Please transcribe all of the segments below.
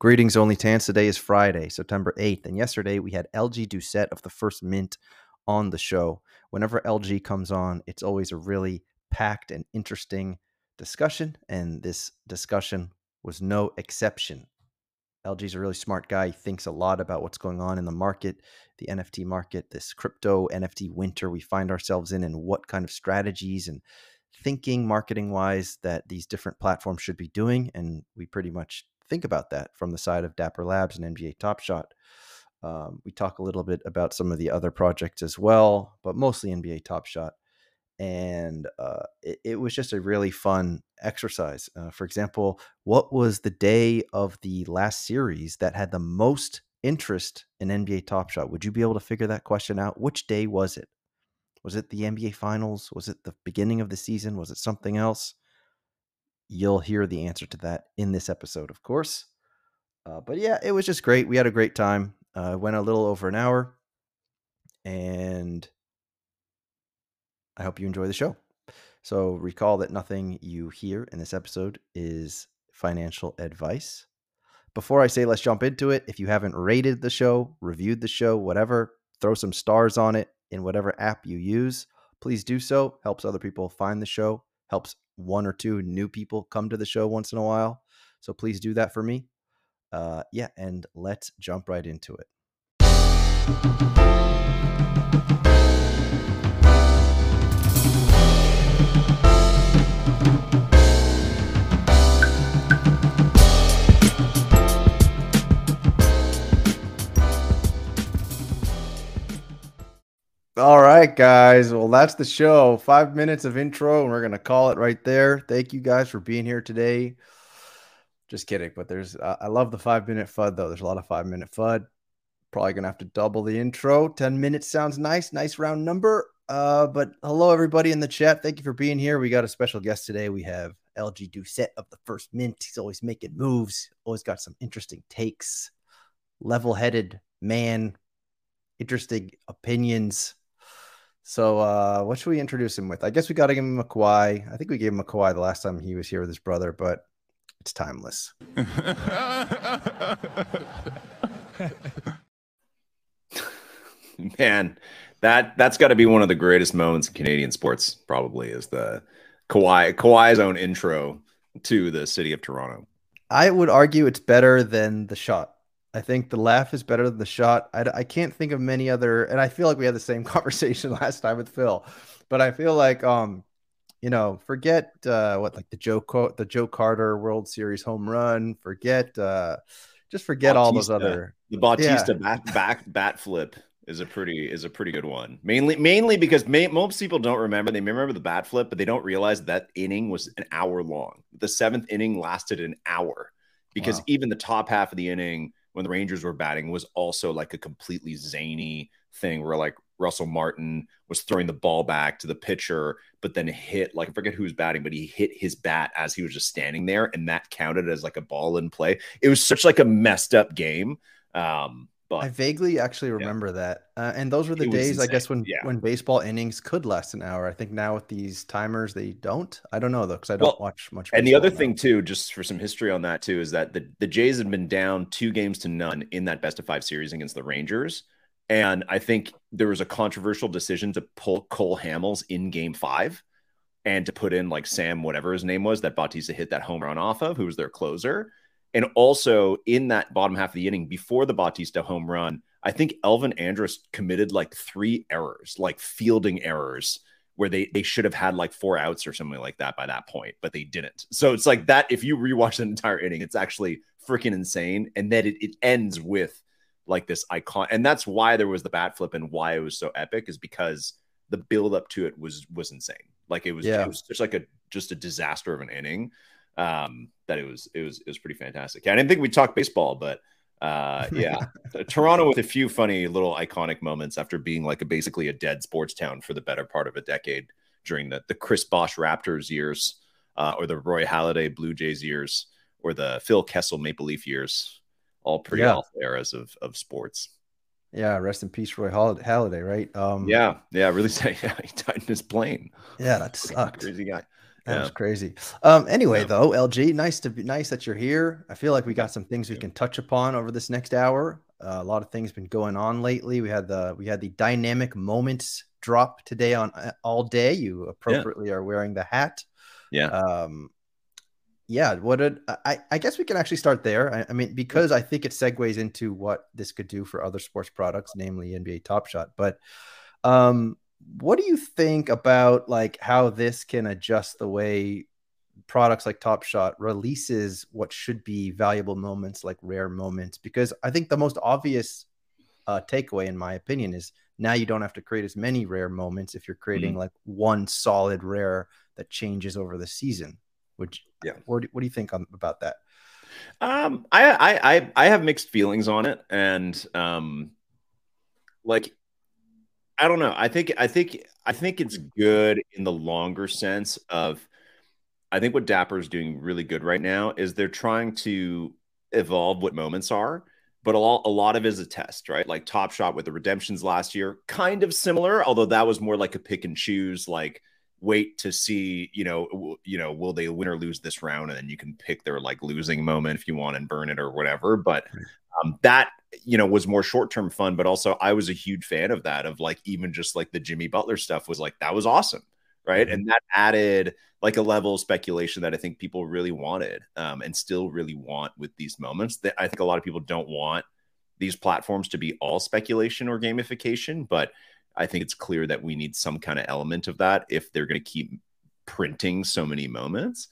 Greetings, only Tans. Today is Friday, September 8th. And yesterday we had LG Doucet of the First Mint on the show. Whenever LG comes on, it's always a really packed and interesting discussion. And this discussion was no exception. LG's a really smart guy. He thinks a lot about what's going on in the market, the NFT market, this crypto NFT winter we find ourselves in, and what kind of strategies and thinking marketing wise that these different platforms should be doing. And we pretty much think about that from the side of Dapper Labs and NBA Top Shot. Um, we talk a little bit about some of the other projects as well, but mostly NBA Top Shot. And uh, it, it, was just a really fun exercise. Uh, for example, what was the day of the last series that had the most interest in NBA Top Shot? Would you be able to figure that question out? Which day was it? Was it the NBA Finals? Was it the beginning of the season? Was it something else? You'll hear the answer to that in this episode, of course. Uh, but yeah, it was just great. We had a great time. Uh, went a little over an hour, and I hope you enjoy the show. So recall that nothing you hear in this episode is financial advice. Before I say let's jump into it, if you haven't rated the show, reviewed the show, whatever, throw some stars on it in whatever app you use. Please do so. Helps other people find the show, helps one or two new people come to the show once in a while. So please do that for me. Uh, yeah, and let's jump right into it. All right, guys. Well, that's the show. Five minutes of intro, and we're gonna call it right there. Thank you guys for being here today. Just kidding, but there's uh, I love the five minute FUD though. There's a lot of five minute FUD. Probably gonna have to double the intro. Ten minutes sounds nice, nice round number. Uh, but hello everybody in the chat. Thank you for being here. We got a special guest today. We have LG Doucet of the First Mint. He's always making moves. Always got some interesting takes. Level headed man. Interesting opinions so uh, what should we introduce him with? I guess we got to give him a Kawhi. I think we gave him a Kawhi the last time he was here with his brother, but it's timeless. Man, that that's got to be one of the greatest moments in Canadian sports. Probably is the Kawhi Kawhi's own intro to the city of Toronto. I would argue it's better than the shot. I think the laugh is better than the shot. I, I can't think of many other, and I feel like we had the same conversation last time with Phil, but I feel like, um, you know, forget uh, what like the Joe Co- the Joe Carter World Series home run. Forget, uh, just forget Bautista. all those other the Bautista yeah. bat back bat flip is a pretty is a pretty good one. Mainly mainly because may, most people don't remember. They remember the bat flip, but they don't realize that inning was an hour long. The seventh inning lasted an hour because wow. even the top half of the inning when the Rangers were batting was also like a completely zany thing where like Russell Martin was throwing the ball back to the pitcher, but then hit like I forget who was batting, but he hit his bat as he was just standing there, and that counted as like a ball in play. It was such like a messed up game. Um, but I vaguely actually remember yeah. that, uh, and those were the days, I guess, when yeah. when baseball innings could last an hour. I think now with these timers, they don't. I don't know though, because I don't well, watch much. And the other thing too, just for some history on that too, is that the the Jays had been down two games to none in that best of five series against the Rangers, and I think there was a controversial decision to pull Cole Hamels in Game Five, and to put in like Sam, whatever his name was, that Bautista hit that home run off of, who was their closer. And also in that bottom half of the inning before the Bautista home run, I think Elvis Andrus committed like three errors, like fielding errors, where they they should have had like four outs or something like that by that point, but they didn't. So it's like that. If you rewatch the entire inning, it's actually freaking insane. And then it, it ends with like this icon, and that's why there was the bat flip and why it was so epic is because the build up to it was was insane. Like it was, yeah. it was just like a just a disaster of an inning um, that it was it was it was pretty fantastic. I didn't think we'd talk baseball, but uh, yeah, Toronto with a few funny little iconic moments after being like a basically a dead sports town for the better part of a decade during the the Chris Bosh Raptors years, uh, or the Roy Halladay Blue Jays years, or the Phil Kessel Maple Leaf years. All pretty yeah. eras of of sports. Yeah, rest in peace, Roy Halladay. Right? Um, yeah, yeah, really. Say, yeah, he died in his plane. Yeah, that sucked. Crazy guy. That yeah. was crazy. Um, anyway, yeah. though, LG, nice to be nice that you're here. I feel like we got some things we can touch upon over this next hour. Uh, a lot of things been going on lately. We had the we had the dynamic moments drop today on uh, all day. You appropriately yeah. are wearing the hat. Yeah. Um, yeah. What did I? I guess we can actually start there. I, I mean, because I think it segues into what this could do for other sports products, namely NBA Top Shot. But um, what do you think about like how this can adjust the way products like Top Shot releases what should be valuable moments like rare moments? Because I think the most obvious uh, takeaway, in my opinion, is now you don't have to create as many rare moments if you're creating mm-hmm. like one solid rare that changes over the season. Which, yeah, what do, what do you think on, about that? Um, I, I I have mixed feelings on it, and um, like I don't know. I think I think I think it's mm. good in the longer sense of I think what Dapper is doing really good right now is they're trying to evolve what moments are, but a lot, a lot of it is a test, right? Like Top Shot with the redemptions last year, kind of similar, although that was more like a pick and choose, like wait to see, you know, you know, will they win or lose this round, and then you can pick their like losing moment if you want and burn it or whatever. But um, that you know was more short term fun, but also I was a huge fan of that. Of like even just like the Jimmy Butler stuff was like that was awesome, right? Mm-hmm. And that added like a level of speculation that I think people really wanted um, and still really want with these moments. That I think a lot of people don't want these platforms to be all speculation or gamification, but I think it's clear that we need some kind of element of that if they're going to keep printing so many moments.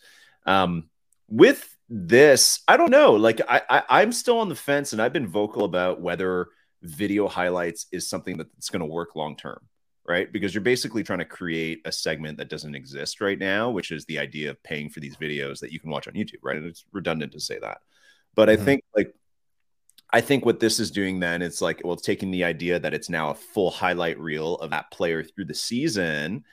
Um, with this, I don't know. Like I, I I'm still on the fence, and I've been vocal about whether video highlights is something that's going to work long term, right? Because you're basically trying to create a segment that doesn't exist right now, which is the idea of paying for these videos that you can watch on YouTube, right? And it's redundant to say that, but mm-hmm. I think like I think what this is doing then it's like well, it's taking the idea that it's now a full highlight reel of that player through the season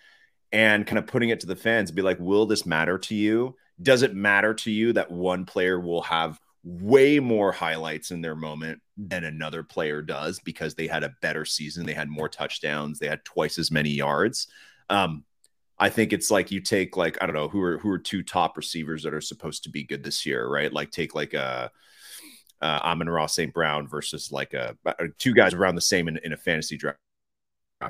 and kind of putting it to the fans, be like, will this matter to you? Does it matter to you that one player will have way more highlights in their moment than another player does because they had a better season, they had more touchdowns, they had twice as many yards. Um, I think it's like you take like I don't know who are who are two top receivers that are supposed to be good this year, right? Like take like a uh, Amon-Ra St. Brown versus like a uh, two guys around the same in, in a fantasy draft,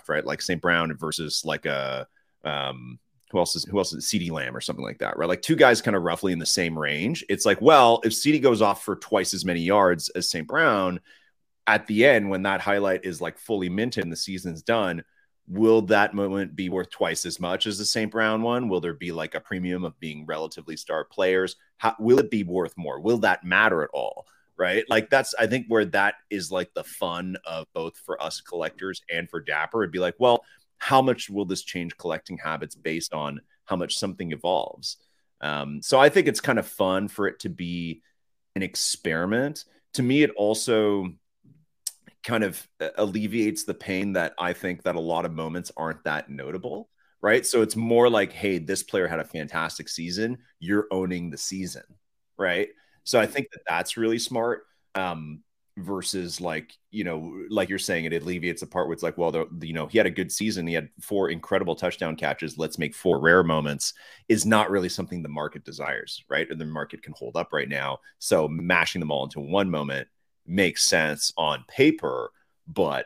right? Like St. Brown versus like a um, who else is who else is CeeDee Lamb or something like that, right? Like two guys kind of roughly in the same range. It's like, well, if CeeDee goes off for twice as many yards as St. Brown, at the end, when that highlight is like fully minted and the season's done, will that moment be worth twice as much as the St. Brown one? Will there be like a premium of being relatively star players? How, will it be worth more? Will that matter at all? Right. Like that's, I think, where that is like the fun of both for us collectors and for Dapper. It'd be like, well, how much will this change collecting habits based on how much something evolves? Um, so I think it's kind of fun for it to be an experiment. To me, it also kind of uh, alleviates the pain that I think that a lot of moments aren't that notable, right? So it's more like, hey, this player had a fantastic season. You're owning the season, right? So I think that that's really smart. Um, versus like you know like you're saying it alleviates the part where it's like well the, you know he had a good season. He had four incredible touchdown catches. Let's make four rare moments is not really something the market desires right? Or the market can hold up right now. So mashing them all into one moment makes sense on paper but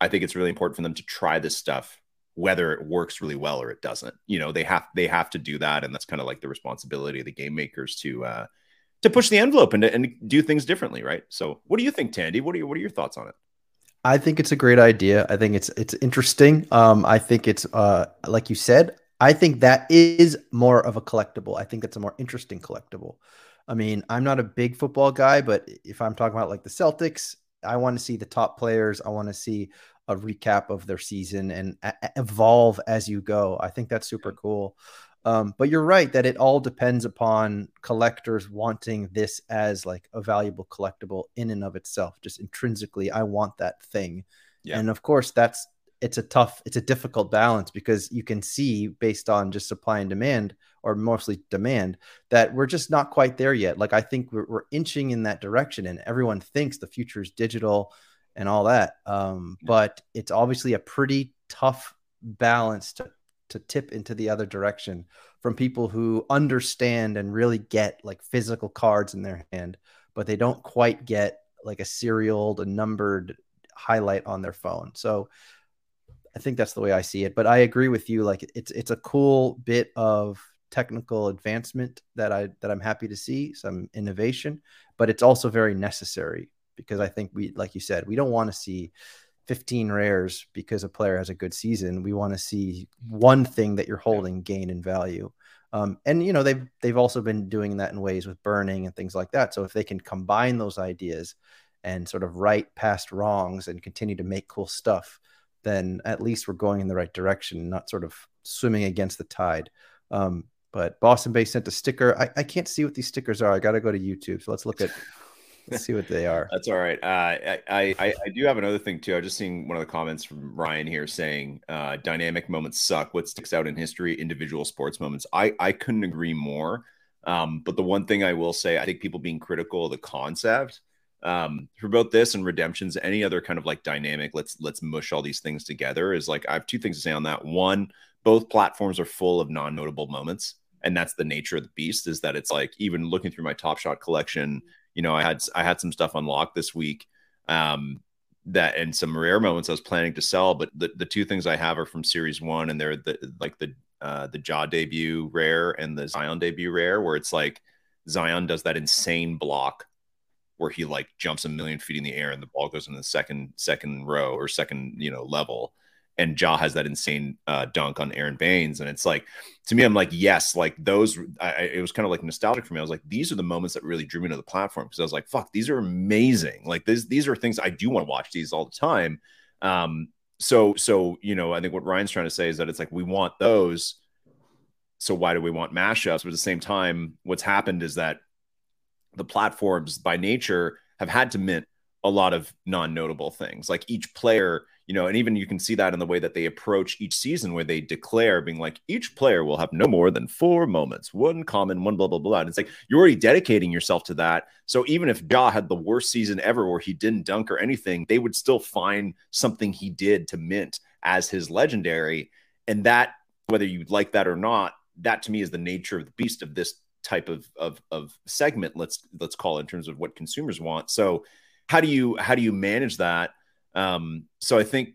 i think it's really important for them to try this stuff whether it works really well or it doesn't. You know they have they have to do that and that's kind of like the responsibility of the game makers to uh to push the envelope and, and do things differently, right? So, what do you think, Tandy? What are your, what are your thoughts on it? I think it's a great idea. I think it's it's interesting. Um, I think it's uh, like you said. I think that is more of a collectible. I think it's a more interesting collectible. I mean, I'm not a big football guy, but if I'm talking about like the Celtics, I want to see the top players. I want to see a recap of their season and a- evolve as you go. I think that's super cool. Um, but you're right that it all depends upon collectors wanting this as like a valuable collectible in and of itself. Just intrinsically, I want that thing. Yeah. And of course, that's it's a tough, it's a difficult balance because you can see based on just supply and demand, or mostly demand, that we're just not quite there yet. Like I think we're, we're inching in that direction, and everyone thinks the future is digital and all that. Um, yeah. But it's obviously a pretty tough balance to to tip into the other direction from people who understand and really get like physical cards in their hand, but they don't quite get like a serial, a numbered highlight on their phone. So I think that's the way I see it. But I agree with you. Like it's it's a cool bit of technical advancement that I that I'm happy to see, some innovation, but it's also very necessary because I think we, like you said, we don't want to see 15 rares because a player has a good season. We want to see one thing that you're holding gain in value. Um, and you know they've they've also been doing that in ways with burning and things like that. So if they can combine those ideas and sort of right past wrongs and continue to make cool stuff, then at least we're going in the right direction, not sort of swimming against the tide. Um, but Boston Bay sent a sticker. I, I can't see what these stickers are. I got to go to YouTube. So let's look at Let's see what they are. That's all right. Uh, I, I I do have another thing too. I just seen one of the comments from Ryan here saying uh, dynamic moments suck. What sticks out in history? Individual sports moments. I I couldn't agree more. Um, but the one thing I will say, I think people being critical of the concept um, for both this and redemptions, any other kind of like dynamic. Let's let's mush all these things together. Is like I have two things to say on that. One, both platforms are full of non-notable moments and that's the nature of the beast is that it's like even looking through my top shot collection you know, I had I had some stuff unlocked this week um, that and some rare moments I was planning to sell, but the, the two things I have are from series one, and they're the like the uh, the Ja debut rare and the Zion debut rare, where it's like Zion does that insane block where he like jumps a million feet in the air and the ball goes in the second second row or second you know level and Ja has that insane uh, dunk on Aron Baynes, and it's like to me, I'm like, yes, like those. I, it was kind of like nostalgic for me. I was like, these are the moments that really drew me to the platform because I was like, fuck, these are amazing. Like these, these are things I do want to watch these all the time. Um, so, so you know, I think what Ryan's trying to say is that it's like we want those. So why do we want mashups? But at the same time, what's happened is that the platforms by nature have had to mint a lot of non-notable things. Like each player you know, and even you can see that in the way that they approach each season, where they declare being like, each player will have no more than four moments, one common, one blah blah blah. And it's like you're already dedicating yourself to that. So even if Ja had the worst season ever, where he didn't dunk or anything, they would still find something he did to mint as his legendary. And that, whether you like that or not, that to me is the nature of the beast of this type of of, of segment. Let's let's call it in terms of what consumers want. So how do you how do you manage that? Um, so I think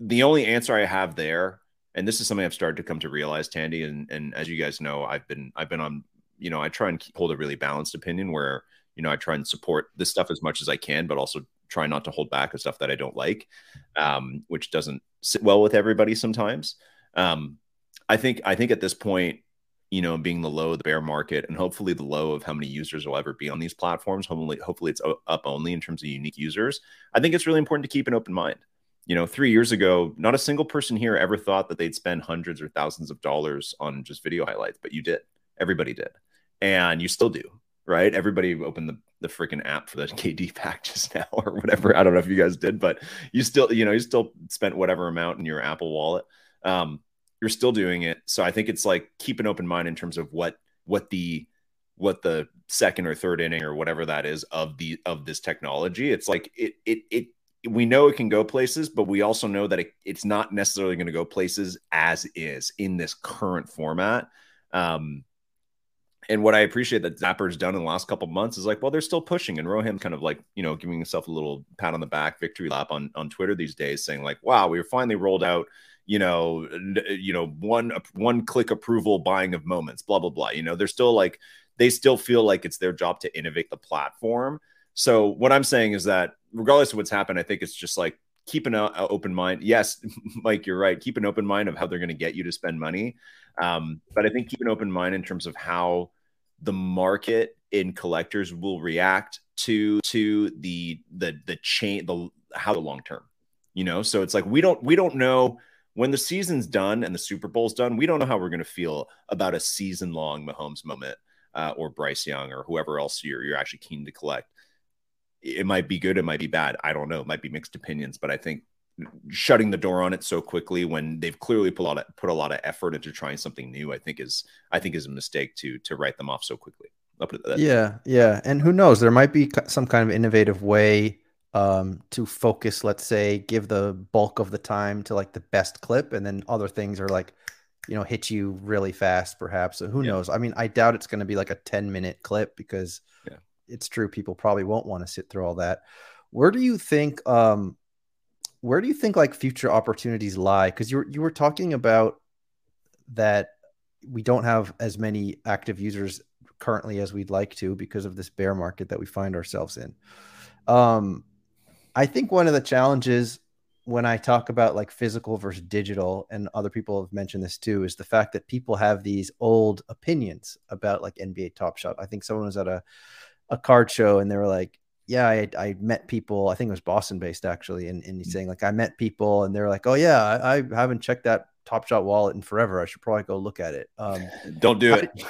the only answer I have there, and this is something I've started to come to realize, Tandy, and and as you guys know, I've been I've been on, you know, I try and hold a really balanced opinion where you know I try and support this stuff as much as I can, but also try not to hold back the stuff that I don't like, um, which doesn't sit well with everybody sometimes. Um, I think I think at this point, you know, being the low of the bear market and hopefully the low of how many users will ever be on these platforms. Hopefully, hopefully it's up only in terms of unique users. I think it's really important to keep an open mind. You know, three years ago, not a single person here ever thought that they'd spend hundreds or thousands of dollars on just video highlights, but you did. Everybody did. And you still do, right? Everybody opened the, the freaking app for the KD pack just now or whatever. I don't know if you guys did, but you still, you know, you still spent whatever amount in your Apple wallet. Um, you're still doing it. So I think it's like keep an open mind in terms of what what the what the second or third inning or whatever that is of the of this technology. It's like it it it we know it can go places, but we also know that it, it's not necessarily going to go places as is in this current format. Um, and what I appreciate that Dapper's done in the last couple months is like, well, they're still pushing, and Roham kind of like, you know, giving himself a little pat on the back, victory lap on on Twitter these days, saying like, wow, we were finally rolled out you know, you know, one one click approval buying of moments, blah blah blah. You know, they're still like they still feel like it's their job to innovate the platform. So what I'm saying is that regardless of what's happened, I think it's just like keep an uh, open mind. Yes, Mike, you're right. Keep an open mind of how they're going to get you to spend money. Um, but I think keep an open mind in terms of how the market in collectors will react to to the the the chain the how the long term. You know, so it's like we don't we don't know when the season's done and the Super Bowl's done, we don't know how we're going to feel about a season long Mahomes moment uh, or Bryce Young or whoever else you're you're actually keen to collect. It might be good, it might be bad. I don't know. It might be mixed opinions, but I think shutting the door on it so quickly when they've clearly put a lot of put a lot of effort into trying something new, I think is I think is a mistake to to write them off so quickly. Yeah, yeah, and who knows? There might be some kind of innovative way um, to focus, let's say, give the bulk of the time to like the best clip, and then other things are like you know, hit you really fast, perhaps. So who yeah. knows? I mean, I doubt it's going to be like a 10 minute clip because yeah. it's true. People probably won't want to sit through all that. Where do you think, um, where do you think like future opportunities lie? Because you were, you were talking about that we don't have as many active users currently as we'd like to because of this bear market that we find ourselves in. Um, I think one of the challenges when I talk about like physical versus digital, and other people have mentioned this too, is the fact that people have these old opinions about like NBA Top Shot. I think someone was at a a card show and they were like, "Yeah, I, I met people. I think it was Boston based actually." And, and he's mm. saying like, "I met people," and they're like, "Oh yeah, I, I haven't checked that Top Shot wallet in forever. I should probably go look at it. Um, don't do it.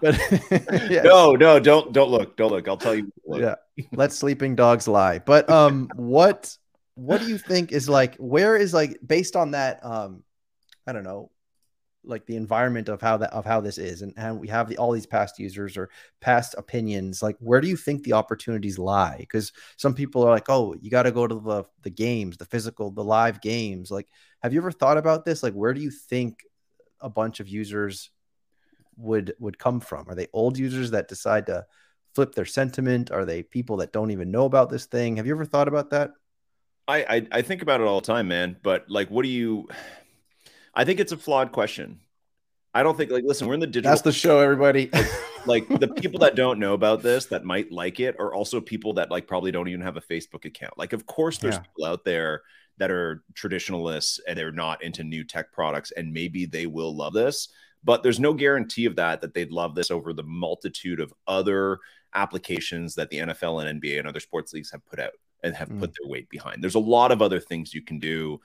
but. No, no, don't don't look. Don't look. I'll tell you. Yeah, let sleeping dogs lie. But um, what what do you think is like? Where is like based on that? Um, I don't know like the environment of how that of how this is and, and we have the, all these past users or past opinions like where do you think the opportunities lie? Because some people are like oh you got to go to the the games the physical the live games. Like have you ever thought about this? Like where do you think a bunch of users would would come from? Are they old users that decide to flip their sentiment? Are they people that don't even know about this thing? Have you ever thought about that? I, I, I think about it all the time man but like what do you I think it's a flawed question. I don't think like listen, we're in the digital. That's the show, everybody. like the people that don't know about this that might like it are also people that like probably don't even have a Facebook account. Like, of course, there's yeah. people out there that are traditionalists and they're not into new tech products, and maybe they will love this, but there's no guarantee of that that they'd love this over the multitude of other applications that the NFL and NBA and other sports leagues have put out and have mm. put their weight behind. There's a lot of other things you can do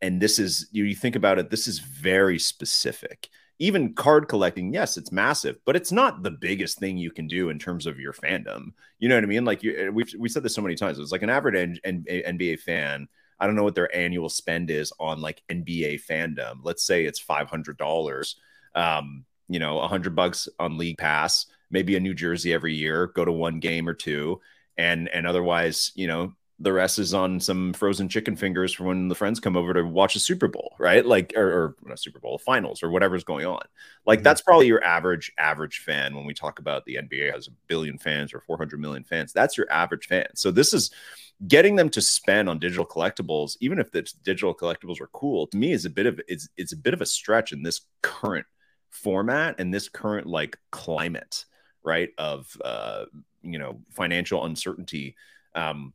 and this is you, you think about it this is very specific. Even card collecting yes it's massive but it's not the biggest thing you can do in terms of your fandom. You know what i mean? Like you, we've we said this so many times it's like an average N- N- nba fan i don't know what their annual spend is on like nba fandom. Let's say it's $500 um you know 100 bucks on league pass maybe a new jersey every year go to one game or two and and otherwise you know the rest is on some frozen chicken fingers for when the friends come over to watch a Super Bowl, right? Like, or, or Super Bowl finals or whatever's going on. Like, mm-hmm. that's probably your average, average fan when we talk about the NBA has a billion fans or 400 million fans. That's your average fan. So, this is getting them to spend on digital collectibles, even if the digital collectibles are cool, to me is a bit of it's, it's a bit of a stretch in this current format and this current like climate, right? Of, uh, you know, financial uncertainty. Um,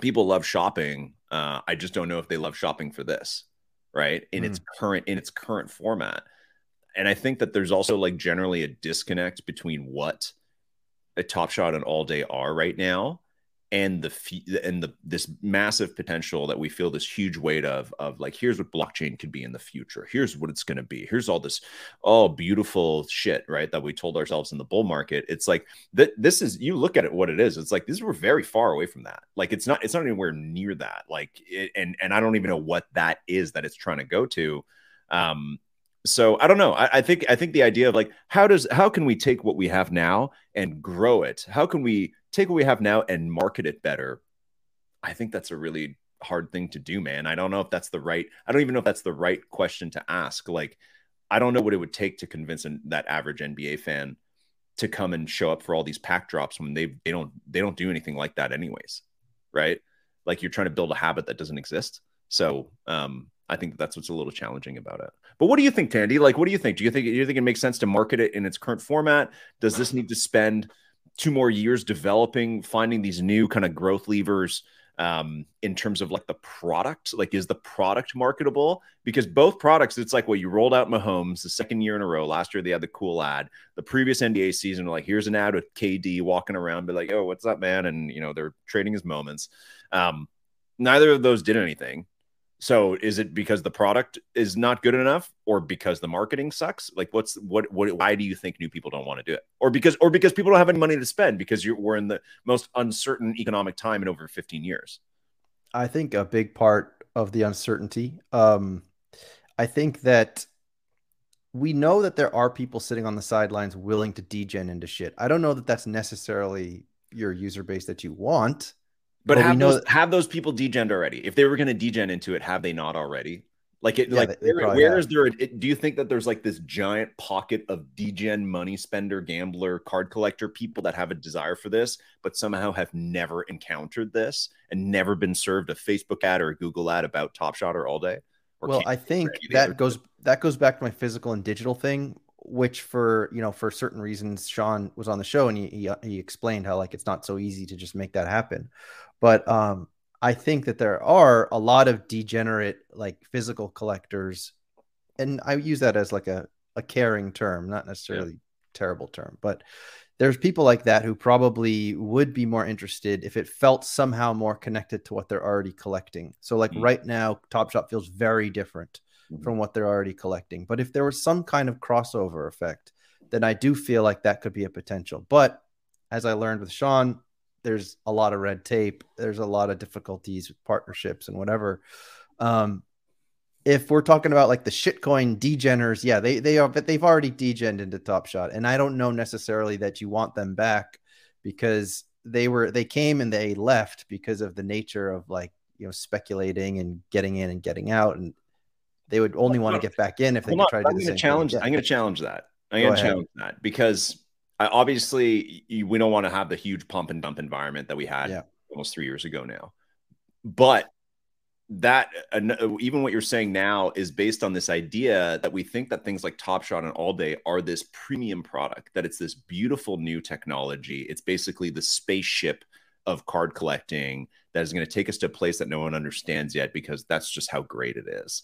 people love shopping. Uh, I just don't know if they love shopping for this, right? In mm. its current in its current format. And I think that there's also like generally a disconnect between what a Top Shot and All Day are right now and the and the this massive potential that we feel this huge weight of of like here's what blockchain could be in the future. Here's what it's going to be. Here's all this oh beautiful shit right that we told ourselves in the bull market. It's like that this is you look at it what it is. It's like this we're very far away from that. Like it's not it's not anywhere near that. Like it, and and i don't even know what that is that it's trying to go to. Um so I don't know. I, I, think I think the idea of like how does how can we take what we have now and grow it? How can we take what we have now and market it better? I think that's a really hard thing to do, man. I don't know if that's the right. I don't even know if that's the right question to ask. Like, I don't know what it would take to convince an, that average NBA fan to come and show up for all these pack drops when they they don't they don't do anything like that anyways, right? Like you're trying to build a habit that doesn't exist. So um, I think that's what's a little challenging about it. But what do you think, Tandy? Like, what do you think? Do you think do you think it makes sense to market it in its current format? Does this need to spend two more years developing, finding these new kind of growth levers um, in terms of like the product? Like, is the product marketable? Because both products, it's like, well, you rolled out Mahomes the second year in a row. Last year they had the cool ad. The previous NBA season, like, here's an ad with KD walking around, be like, oh, what's up, man? And you know they're trading his moments. Um, neither of those did anything. So is it because the product is not good enough or because the marketing sucks? Like what's what what why do you think new people don't want to do it? Or because or because people don't have any money to spend because you're we're in the most uncertain economic time in over 15 years. I think a big part of the uncertainty um I think that we know that there are people sitting on the sidelines willing to degen into shit. I don't know that that's necessarily your user base that you want but have those, have those people degen already. If they were going to degen into it, have they not already? Like it, Yeah, like they- they where, where there? A, it- do you think that there's like this giant pocket of degen money spender, gambler, card collector people that have a desire for this, but somehow have never encountered this and never been served a Facebook ad or a Google ad about Top Shot or all day? Or well i think that goes that goes back to my physical and digital thing which for you know for certain reasons sean was on the show and he, he, he explained how like it's not so easy to just make that happen but um i think that there are a lot of degenerate like physical collectors and i use that as like a, a caring term not necessarily terrible term but there's people like that who probably would be more interested if it felt somehow more connected to what they're already collecting. So like Mhm. right now, Top Shot feels very different Mhm. from what they're already collecting. But if there was some kind of crossover effect, then I do feel like that could be a potential. But as I learned with Sean, there's a lot of red tape. There's a lot of difficulties with partnerships and whatever. Um, if we're talking about like the shitcoin degeners, yeah, they they are, but they've already degened into Top Shot, and I don't know necessarily that you want them back because they were they came and they left because of the nature of like you know speculating and getting in and getting out, and they would only want to get back in if they could try to I'm do the going same to thing challenge. again. I'm going to challenge that. I'm going to challenge that because obviously we don't want to have the huge pump and dump environment that we had Yeah. almost three years ago now. But that uh, even what you're saying now is based on this idea that we think that things like Top Shot and All Day are this premium product, that it's this beautiful new technology. It's basically the spaceship of card collecting that is going to take us to a place that no one understands yet because that's just how great it is.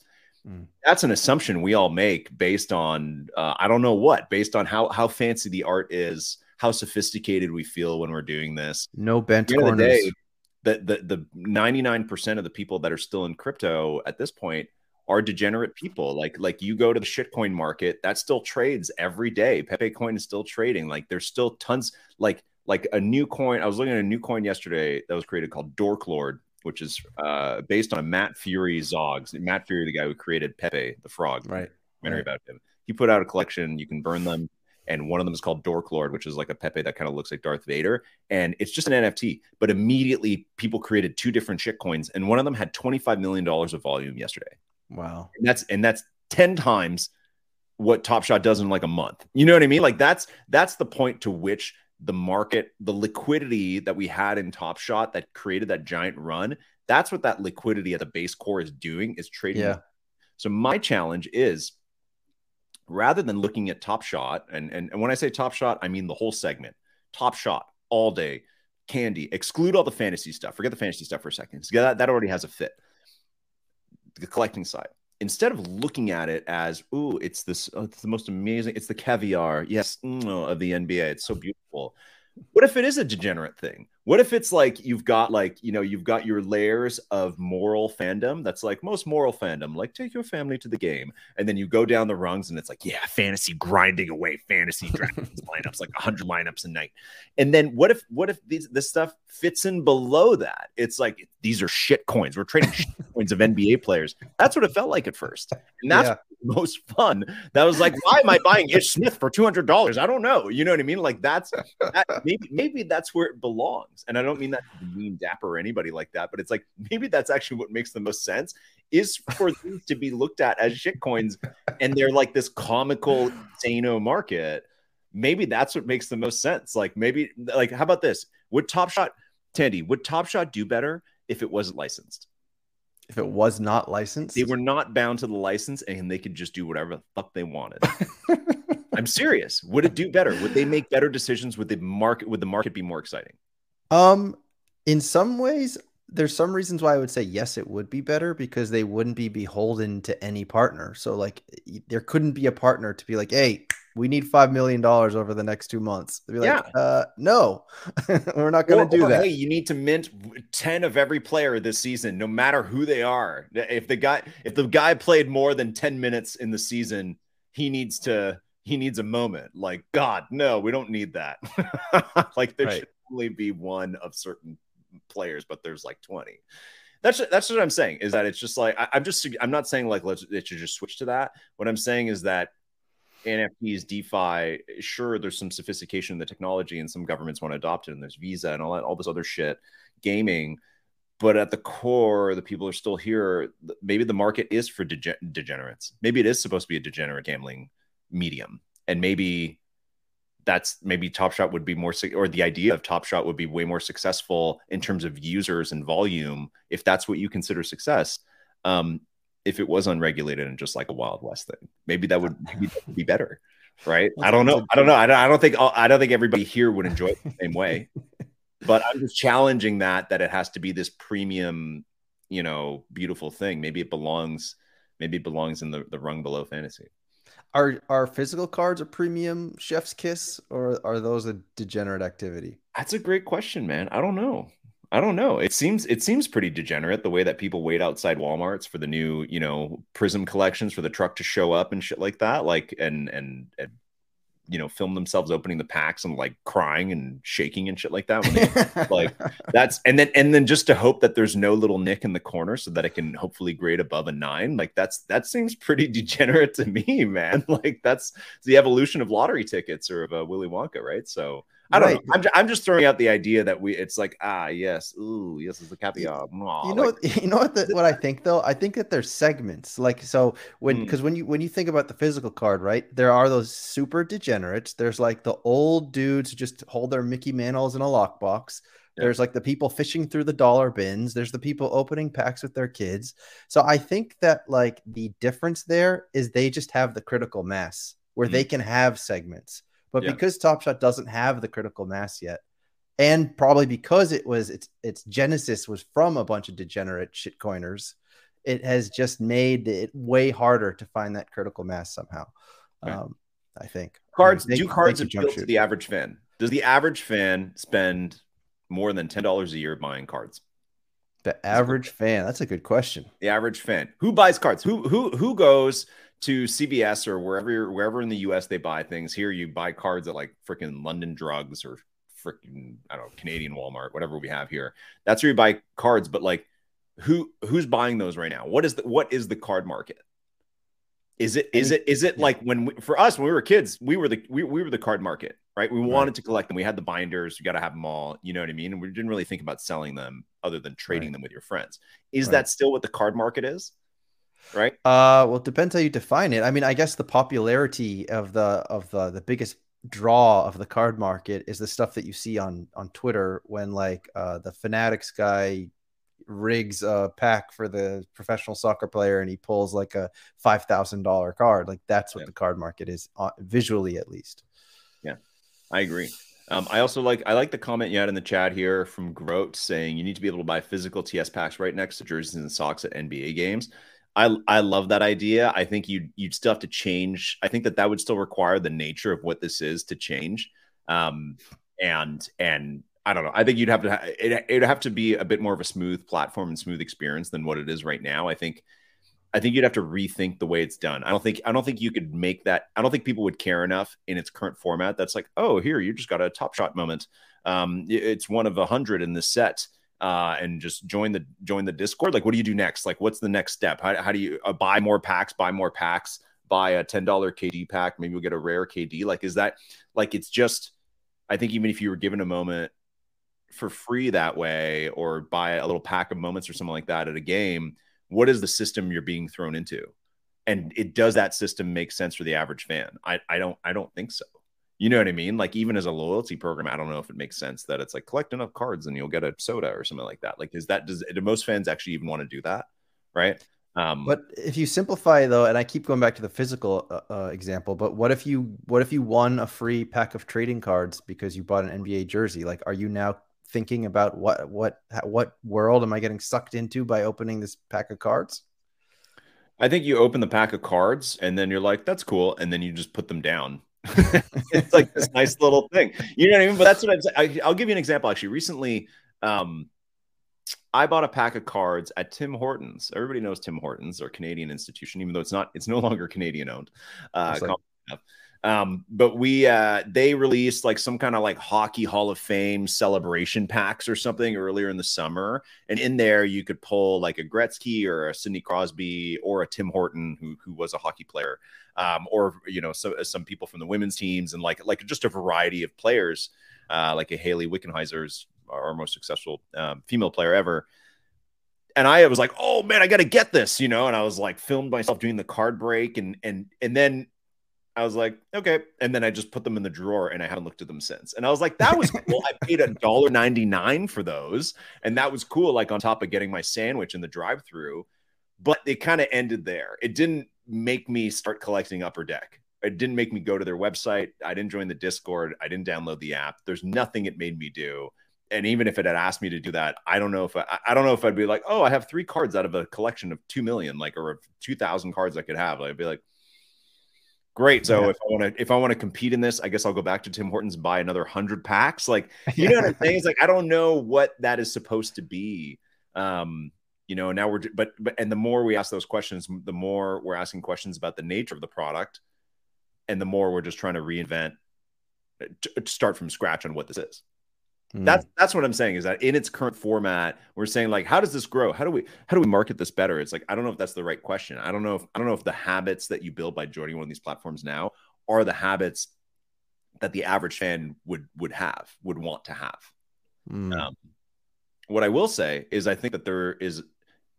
Mm. That's an assumption we all make based on uh, I don't know what, based on how how fancy the art is, how sophisticated we feel when we're doing this No bent end the corners. day, the the the ninety nine percent of the people that are still in crypto at this point are degenerate people. Like like you go to the shitcoin market, that still trades every day. Pepe coin is still trading. Like there's still tons. Like like a new coin. I was looking at a new coin yesterday that was created called Dork Lord, which is uh, based on Matt Furie Zogz. Matt Furie, the guy who created Pepe the Frog, Right. documentary right. about him. He put out a collection. You can burn them. And one of them is called Dork Lord, which is like a Pepe that kind of looks like Darth Vader. And it's just an NFT. But immediately people created two different shit coins. And one of them had $25 million of volume yesterday. Wow. And that's and that's 10 times what Top Shot does in like a month. You know what I mean? Like that's that's the point to which the market, the liquidity that we had in Top Shot that created that giant run, that's what that liquidity at the base core is doing, is trading Yeah. so my challenge is rather than looking at Top Shot, and, and, and when I say Top Shot, I mean the whole segment. Top Shot, all day, candy, exclude all the fantasy stuff. Forget the fantasy stuff for a second. So that, that already has a fit. The collecting side. Instead of looking at it as, ooh, it's this, oh, it's the most amazing, it's the caviar, yes, mm, of the NBA. It's so beautiful. What if it is a degenerate thing? What if it's like you've got like, you know, you've got your layers of moral fandom that's like most moral fandom, like take your family to the game. And then you go down the rungs and it's like, yeah, fantasy grinding away, fantasy dragons lineups, like 100 lineups a night. And then what if, what if these, this stuff fits in below that? It's like, these are shit coins. We're trading shit coins of NBA players. That's what it felt like at first. And that's Yeah. most fun. That was like, why am I buying Ish Smith for $200? I don't know. You know what I mean? Like that's, that, maybe maybe that's where it belongs. And I don't mean that to mean dapper or anybody like that, but it's like maybe that's actually what makes the most sense is for these to be looked at as shitcoins and they're like this comical insano market. Maybe that's what makes the most sense. Like maybe like how about this? Would Top Shot Tandy, would Top Shot do better if it wasn't licensed? If it was not licensed, They were not bound to the license and they could just do whatever the fuck they wanted. I'm serious. Would it do better? Would they make better decisions? Would the market would the market be more exciting? Um, in some ways, there's some reasons why I would say yes, it would be better because they wouldn't be beholden to any partner. So, like, there couldn't be a partner to be like, "Hey, we need five million dollars over the next two months." They'd be like, "Uh, no, we're not going Or- to do or, that." Hey, you need to mint ten of every player this season, no matter who they are. If the guy if the guy played more than ten minutes in the season, he needs to he needs a moment. Like God, no, we don't need that. like there Right. should only be one of certain players, but there's like twenty. That's that's what I'm saying. Is that it's just like I, I'm just I'm not saying like let's it should just switch to that. What I'm saying is that NFTs, DeFi, sure, there's some sophistication in the technology, and some governments want to adopt it, and there's Visa and all that, all this other shit, gaming. but at the core, the people are still here. Maybe the market is for dege- degenerates. Maybe it is supposed to be a degenerate gambling medium, and maybe that's maybe Top Shot would be more, or the idea of Top Shot would be way more successful in terms of users and volume, if that's what you consider success. Um, if it was unregulated and just like a Wild West thing, maybe that would, maybe that would be better, right? I don't know. I don't know. I don't, I don't think I don't think everybody here would enjoy it the same way. But I'm just challenging that that it has to be this premium, you know, beautiful thing. Maybe it belongs. Maybe it belongs in the, the rung below fantasy. Are are physical cards a premium chef's kiss or are those a degenerate activity? That's a great question, man. I don't know. I don't know. It seems it seems pretty degenerate the way that people wait outside Walmart's for the new, you know, Prizm collections for the truck to show up and shit like that. Like and and, and you know film themselves opening the packs and like crying and shaking and shit like that they, like that's and then and then just to hope that there's no little nick in the corner so that it can hopefully grade above a nine like that's that seems pretty degenerate to me man. Like that's the evolution of lottery tickets or of a willy wonka right? So I don't right. know. I'm, I'm just throwing out the idea that we it's like ah yes ooh yes is the caviar. you know like, what, you know what the, what I think though I think that there's segments like so when because mm. when you when you think about the physical card right there are those super degenerates there's like the old dudes who just hold their Mickey Mantles in a lockbox yeah. there's like the people fishing through the dollar bins there's the people opening packs with their kids so I think that like the difference there is they just have the critical mass where mm. they can have segments but yeah. because Top Shot doesn't have the critical mass yet, and probably because it was its its genesis was from a bunch of degenerate shitcoiners, it has just made it way harder to find that critical mass somehow. Right. Um, I think cards I mean, do cards appeal to the average fan. Does the average fan spend more than ten dollars a year buying cards? The average fan. That's a good question. The average fan. Who buys cards? Who who who goes to CVS or wherever wherever in the US they buy things. Here you buy cards at like freaking London Drugs or freaking I don't know Canadian Walmart, whatever we have here. That's where you buy cards. But like, who who's buying those right now? What is the what is the card market? Is it is it is it yeah. like when we, for us when we were kids we were the we, we were the card market right? We wanted right. to collect them. We had the binders. You got to have them all. You know what I mean? And we didn't really think about selling them other than trading right. them with your friends. Is right. that still what the card market is? Right? Uh, well, it depends how you define it. I mean, I guess the popularity of the of the the biggest draw of the card market is the stuff that you see on on Twitter when like uh, the Fanatics guy rigs a pack for the professional soccer player and he pulls like a five thousand dollar card. Like that's what yeah. the card market is, uh, visually at least. Yeah, I agree. Um, I also like I like the comment you had in the chat here from Grote saying you need to be able to buy physical TS packs right next to jerseys and socks at NBA games. I I love that idea. I think you you'd still have to change. I think that that would still require the nature of what this is to change. Um, and and I don't know. I think you'd have to ha- it it'd have to be a bit more of a smooth platform and smooth experience than what it is right now. I think I think you'd have to rethink the way it's done. I don't think I don't think you could make that. I don't think people would care enough in its current format. That's like, oh, here you just got a top shot moment. Um, it's one of a hundred in this set uh, and just join the join the Discord? Like, what do you do next? Like, what's the next step? How, how do you uh, buy more packs? Buy more packs? Buy a ten dollar KD pack? Maybe you'll get a rare KD. Like, is that like it's just? I think even if you were given a moment for free that way, or buy a little pack of moments or something like that at a game, what is the system you're being thrown into? And it does that system make sense for the average fan? I, I don't I don't think so. You know what I mean? Like even as a loyalty program, I don't know if it makes sense that it's like collect enough cards and you'll get a soda or something like that. Like, is that does do most fans actually even want to do that? Right. Um, but if you simplify though, and I keep going back to the physical uh, uh, example, but what if you what if you won a free pack of trading cards because you bought an NBA jersey? Like, are you now thinking about what what what world am I getting sucked into by opening this pack of cards? I think you open the pack of cards and then you're like, that's cool, and then you just put them down it's like this nice little thing. You know what I mean? But that's what I'm saying. I, will give you an example. Actually, recently, um, I bought a pack of cards at Tim Hortons. Everybody knows Tim Hortons, or Canadian institution, even though it's not. It's no longer Canadian owned. Uh, um, but we uh, they released like some kind of like hockey Hall of Fame celebration packs or something earlier in the summer, and in there you could pull like a Gretzky or a Sidney Crosby or a Tim Horton who who was a hockey player, um, or you know so, some people from the women's teams and like like just a variety of players, uh, like a Hayley Wickenheiser's our most successful um, female player ever. and I was like, oh man, I got to get this, you know. And I was like, filmed myself doing the card break, and and and then I was like, okay. And then I just put them in the drawer and I haven't looked at them since. And I was like, that was cool. I paid a dollar ninety nine for those, and that was cool. Like on top of getting my sandwich in the drive through, but it kind of ended there. It didn't make me start collecting Upper Deck. It didn't make me go to their website. I didn't join the Discord. I didn't download the app. There's nothing it made me do and even if it had asked me to do that, I don't know if I, I don't know if I'd be like, oh, I have three cards out of a collection of two million, like or two thousand cards I could have. I'd be like, great. So yeah. if I want to if I want to compete in this, I guess I'll go back to Tim Hortons, buy another hundred packs. Like you know what I'm saying? It's like I don't know what that is supposed to be. Um, you know, now we're but but and the more we ask those questions, the more we're asking questions about the nature of the product, and the more we're just trying to reinvent, uh, to start from scratch on what this is. Mm. That's that's what I'm saying is that in its current format, we're saying like, how does this grow? How do we how do we market this better? It's like I don't know if that's the right question. I don't know if I don't know if the habits that you build by joining one of these platforms now are the habits that the average fan would would have would want to have. Mm. Um, what I will say is I think that there is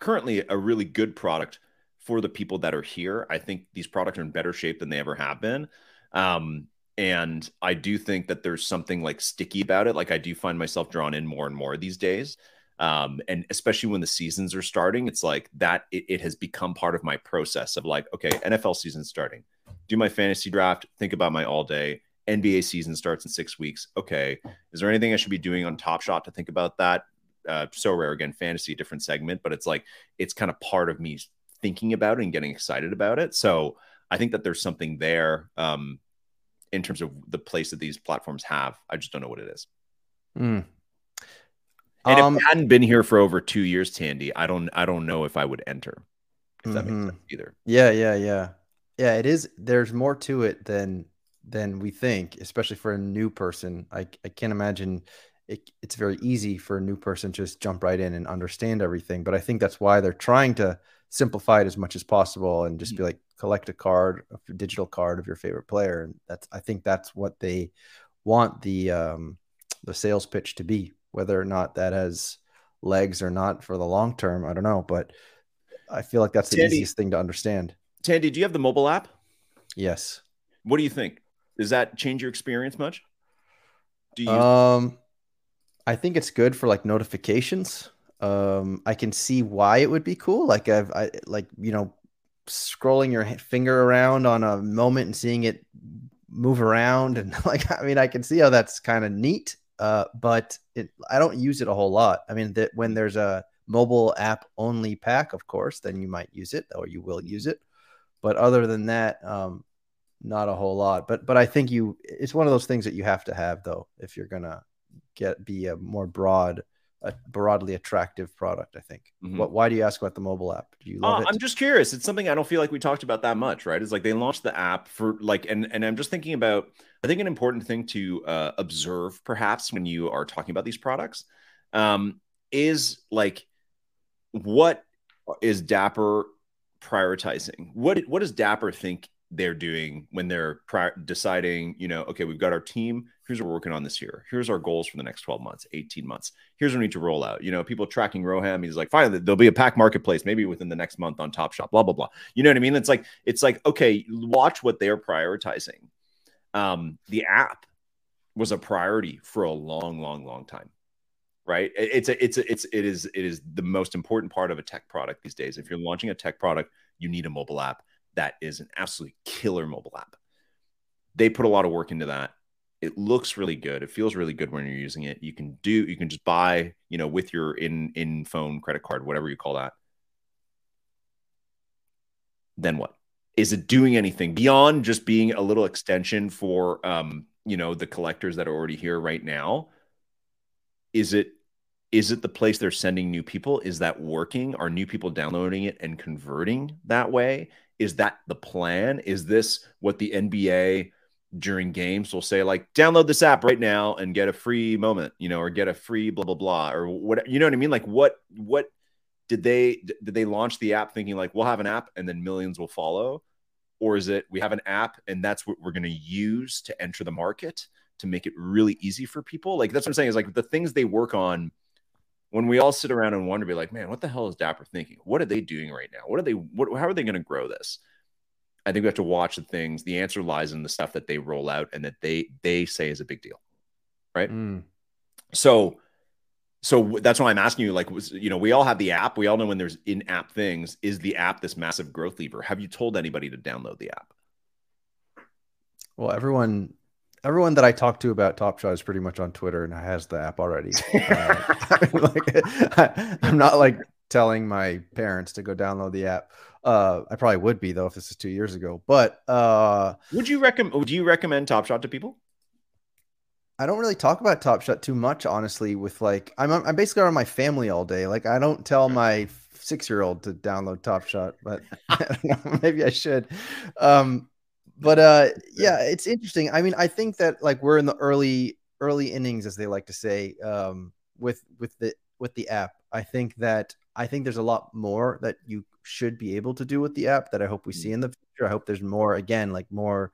currently a really good product for the people that are here. I think these products are in better shape than they ever have been. Um, and I do think that there's something like sticky about it. Like I do find myself drawn in more and more these days. Um, and especially when the seasons are starting, it's like that it, it has become part of my process of like, okay, NFL season starting, do my fantasy draft, think about my all day. NBA season starts in six weeks. Okay. Is there anything I should be doing on Top Shot to think about that? Uh, so rare again, fantasy, different segment, but it's like it's kind of part of me thinking about it and getting excited about it. So I think that there's something there. Um, in terms of the place that these platforms have. I just don't know what it is. Mm. And um, if I hadn't been here for over two years, Tandy, I don't I don't know if I would enter. If that mm-hmm. makes sense either. Yeah, yeah, yeah. Yeah, it is there's more to it than than we think, especially for a new person. I I can't imagine it, it's very easy for a new person to just jump right in and understand everything. But I think that's why they're trying to simplify it as much as possible and just mm-hmm. be like collect a card, a digital card of your favorite player, and that's I think that's what they want the um, the sales pitch to be. Whether or not that has legs or not for the long term, I don't know, but I feel like that's the Tandy, easiest thing to understand. Tandy, do you have the mobile app? Yes. What do you think? Does that change your experience much? Do you? Um, I think it's good for like notifications. Um i can see why it would be cool. Like i've i like you know scrolling your finger around on a moment and seeing it move around and like i mean i can see how that's kind of neat uh but it i don't use it a whole lot. I mean that when there's a mobile app only pack of course then you might use it or you will use it. But other than that um not a whole lot. But but i think you it's one of those things that you have to have though if you're gonna get be a more broad a broadly attractive product. I think. Mm-hmm. What? Why do you ask about the mobile app? Do you love uh, it? I'm just curious. It's something I don't feel like we talked about that much, right? It's like they launched the app for like, and and I'm just thinking about. I think an important thing to uh, observe, perhaps, when you are talking about these products, um, is like, what is Dapper prioritizing? What what does Dapper think they're doing when they're deciding, you know, okay, we've got our team. Here's what we're working on this year. Here's our goals for the next 12 months, 18 months. Here's what we need to roll out. You know, people tracking Roham. He's like, finally, there'll be a pack marketplace maybe within the next month on Top Shot, blah, blah, blah. You know what I mean? It's like, it's like, okay, watch what they're prioritizing. Um, the app was a priority for a long, long, long time. Right. It's a, it's a, it's, it is, it is the most important part of a tech product these days. If you're launching a tech product, you need a mobile app that is an absolutely killer mobile app. They put a lot of work into that. It looks really good. It feels really good when you're using it. You can do you can just buy, you know, with your in in phone credit card, whatever you call that. Then what? Is it doing anything beyond just being a little extension for um, you know, the collectors that are already here right now? Is it is it the place they're sending new people? Is that working? Are new people downloading it and converting that way? Is that the plan? Is this what the NBA during games will say, like, download this app right now and get a free moment, you know, or get a free blah blah blah, or what? You know what I mean? Like, what what did they did they launch the app thinking like we'll have an app and then millions will follow, or is it we have an app and that's what we're going to use to enter the market to make it really easy for people? Like that's what I'm saying is like the things they work on when we all sit around and wonder, be like, man, what the hell is Dapper thinking? What are they doing right now? What are they? What? How are they going to grow this? I think we have to watch the things. The answer lies in the stuff that they roll out and that they they say is a big deal, right? Mm. So, so that's why I'm asking you. Like, was you know, we all have the app. We all know when there's in-app things. Is the app this massive growth lever? Have you told anybody to download the app? Well, everyone everyone that I talk to about Top Shot is pretty much on Twitter and has the app already. uh, like, I, am not like telling my parents to go download the app. Uh, I probably would be though if this is two years ago. But uh, would you recommend? Would you recommend Top Shot to people? I don't really talk about Top Shot too much, honestly. With like, I'm I'm basically around my family all day. Like, I don't tell my six year old to download Top Shot, but I maybe I should. Um, but uh, yeah, it's interesting. I mean, I think that like we're in the early early innings, as they like to say, um, with with the with the app. I think that I think there's a lot more that you should be able to do with the app that I hope we see mm. in the future. I hope there's more again, like more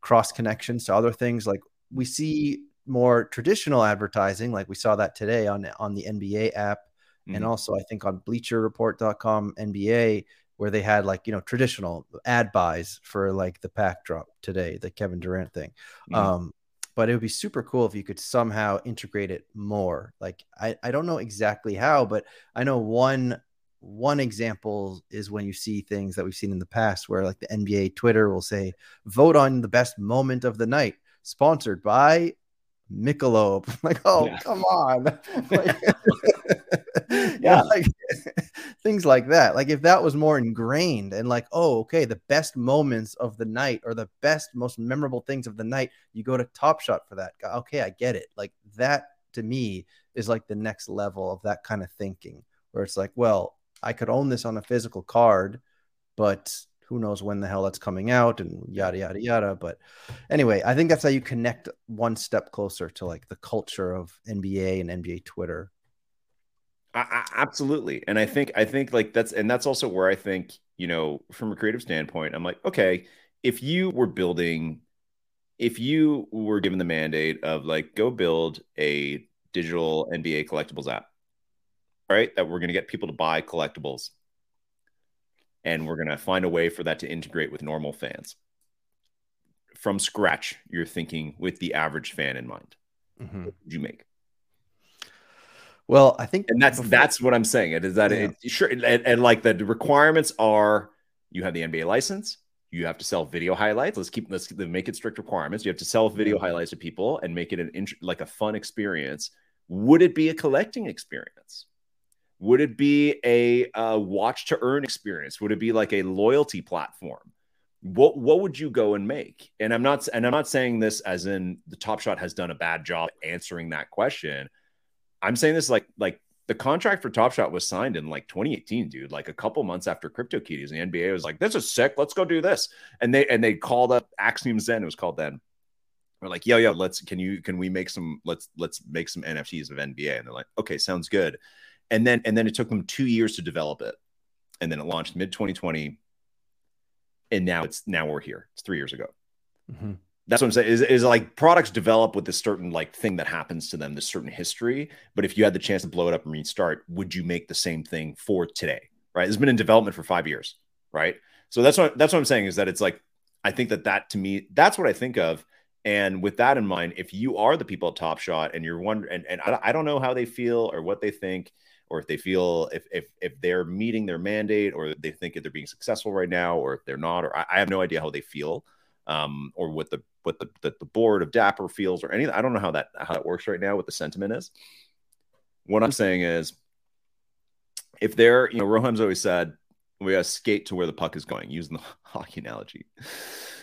cross connections to other things. Like we see more traditional advertising, like we saw that today on on the NBA app, mm-hmm. and also I think on BleacherReport.com NBA where they had like you know traditional ad buys for like the pack drop today, the Kevin Durant thing. Mm-hmm. Um, but it would be super cool if you could somehow integrate it more. Like I, I don't know exactly how, but I know one one example is when you see things that we've seen in the past where like the NBA Twitter will say vote on the best moment of the night sponsored by Michelob. like, oh, yeah. come on. like, yeah, like things like that. Like if that was more ingrained and like, oh, okay, the best moments of the night or the best, most memorable things of the night, you go to Top Shot for that. Okay, I get it. Like that to me is like the next level of that kind of thinking, where it's like, well, I could own this on a physical card, but who knows when the hell that's coming out and yada yada yada but anyway i think that's how you connect one step closer to like the culture of nba and nba twitter I, I, absolutely and i think i think like that's and that's also where i think you know from a creative standpoint i'm like okay if you were building if you were given the mandate of like go build a digital nba collectibles app right that we're going to get people to buy collectibles and we're going to find a way for that to integrate with normal fans. From scratch you're thinking with the average fan in mind. Mm-hmm. what would you make well i think and that's before- that's what i'm saying it is that yeah. it, sure and, and like the requirements are you have the nba license you have to sell video highlights let's keep let's make it strict requirements you have to sell video highlights to people and make it an like a fun experience would it be a collecting experience would it be a uh, watch to earn experience? Would it be like a loyalty platform? What what would you go and make? And I'm not and I'm not saying this as in the Top Shot has done a bad job answering that question. I'm saying this like like the contract for Top Shot was signed in like 2018, dude. Like a couple months after CryptoKitties, the NBA was like, "This is sick. Let's go do this." And they and they called up Axiom Zen. It was called then. We're like, "Yo, yo, let's can you can we make some let's let's make some NFTs of NBA?" And they're like, "Okay, sounds good." and then and then it took them two years to develop it, and then it launched mid 2020, and now it's now we're here. It's three years ago. Mm-hmm. That's what I'm saying. Is, is like products develop with this certain like thing that happens to them, this certain history. But if you had the chance to blow it up and restart, would you make the same thing for today? Right? It's been in development for five years, right? So that's what that's what I'm saying is that it's like I think that that to me that's what I think of. And with that in mind, if you are the people at Top Shot and you're wondering, and, and I, I don't know how they feel or what they think, or if they feel if if if they're meeting their mandate or they think that they're being successful right now or if they're not or I, I have no idea how they feel um, or what the what the, the, the board of Dapper feels or anything. I don't know how that how it works right now. What the sentiment is. What I'm saying is, if they're you know Roham's always said we gotta skate to where the puck is going, using the hockey analogy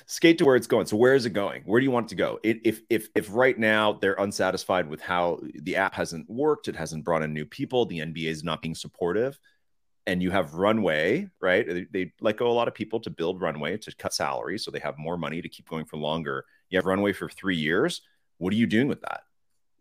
skate to where it's going. So where is it going? Where do you want it to go? It, if if if right now they're unsatisfied with how the app hasn't worked, it hasn't brought in new people, the NBA is not being supportive, and you have runway, right? They, they let go a lot of people to build runway to cut salaries, so they have more money to keep going for longer. You have runway for three years. What are you doing with that?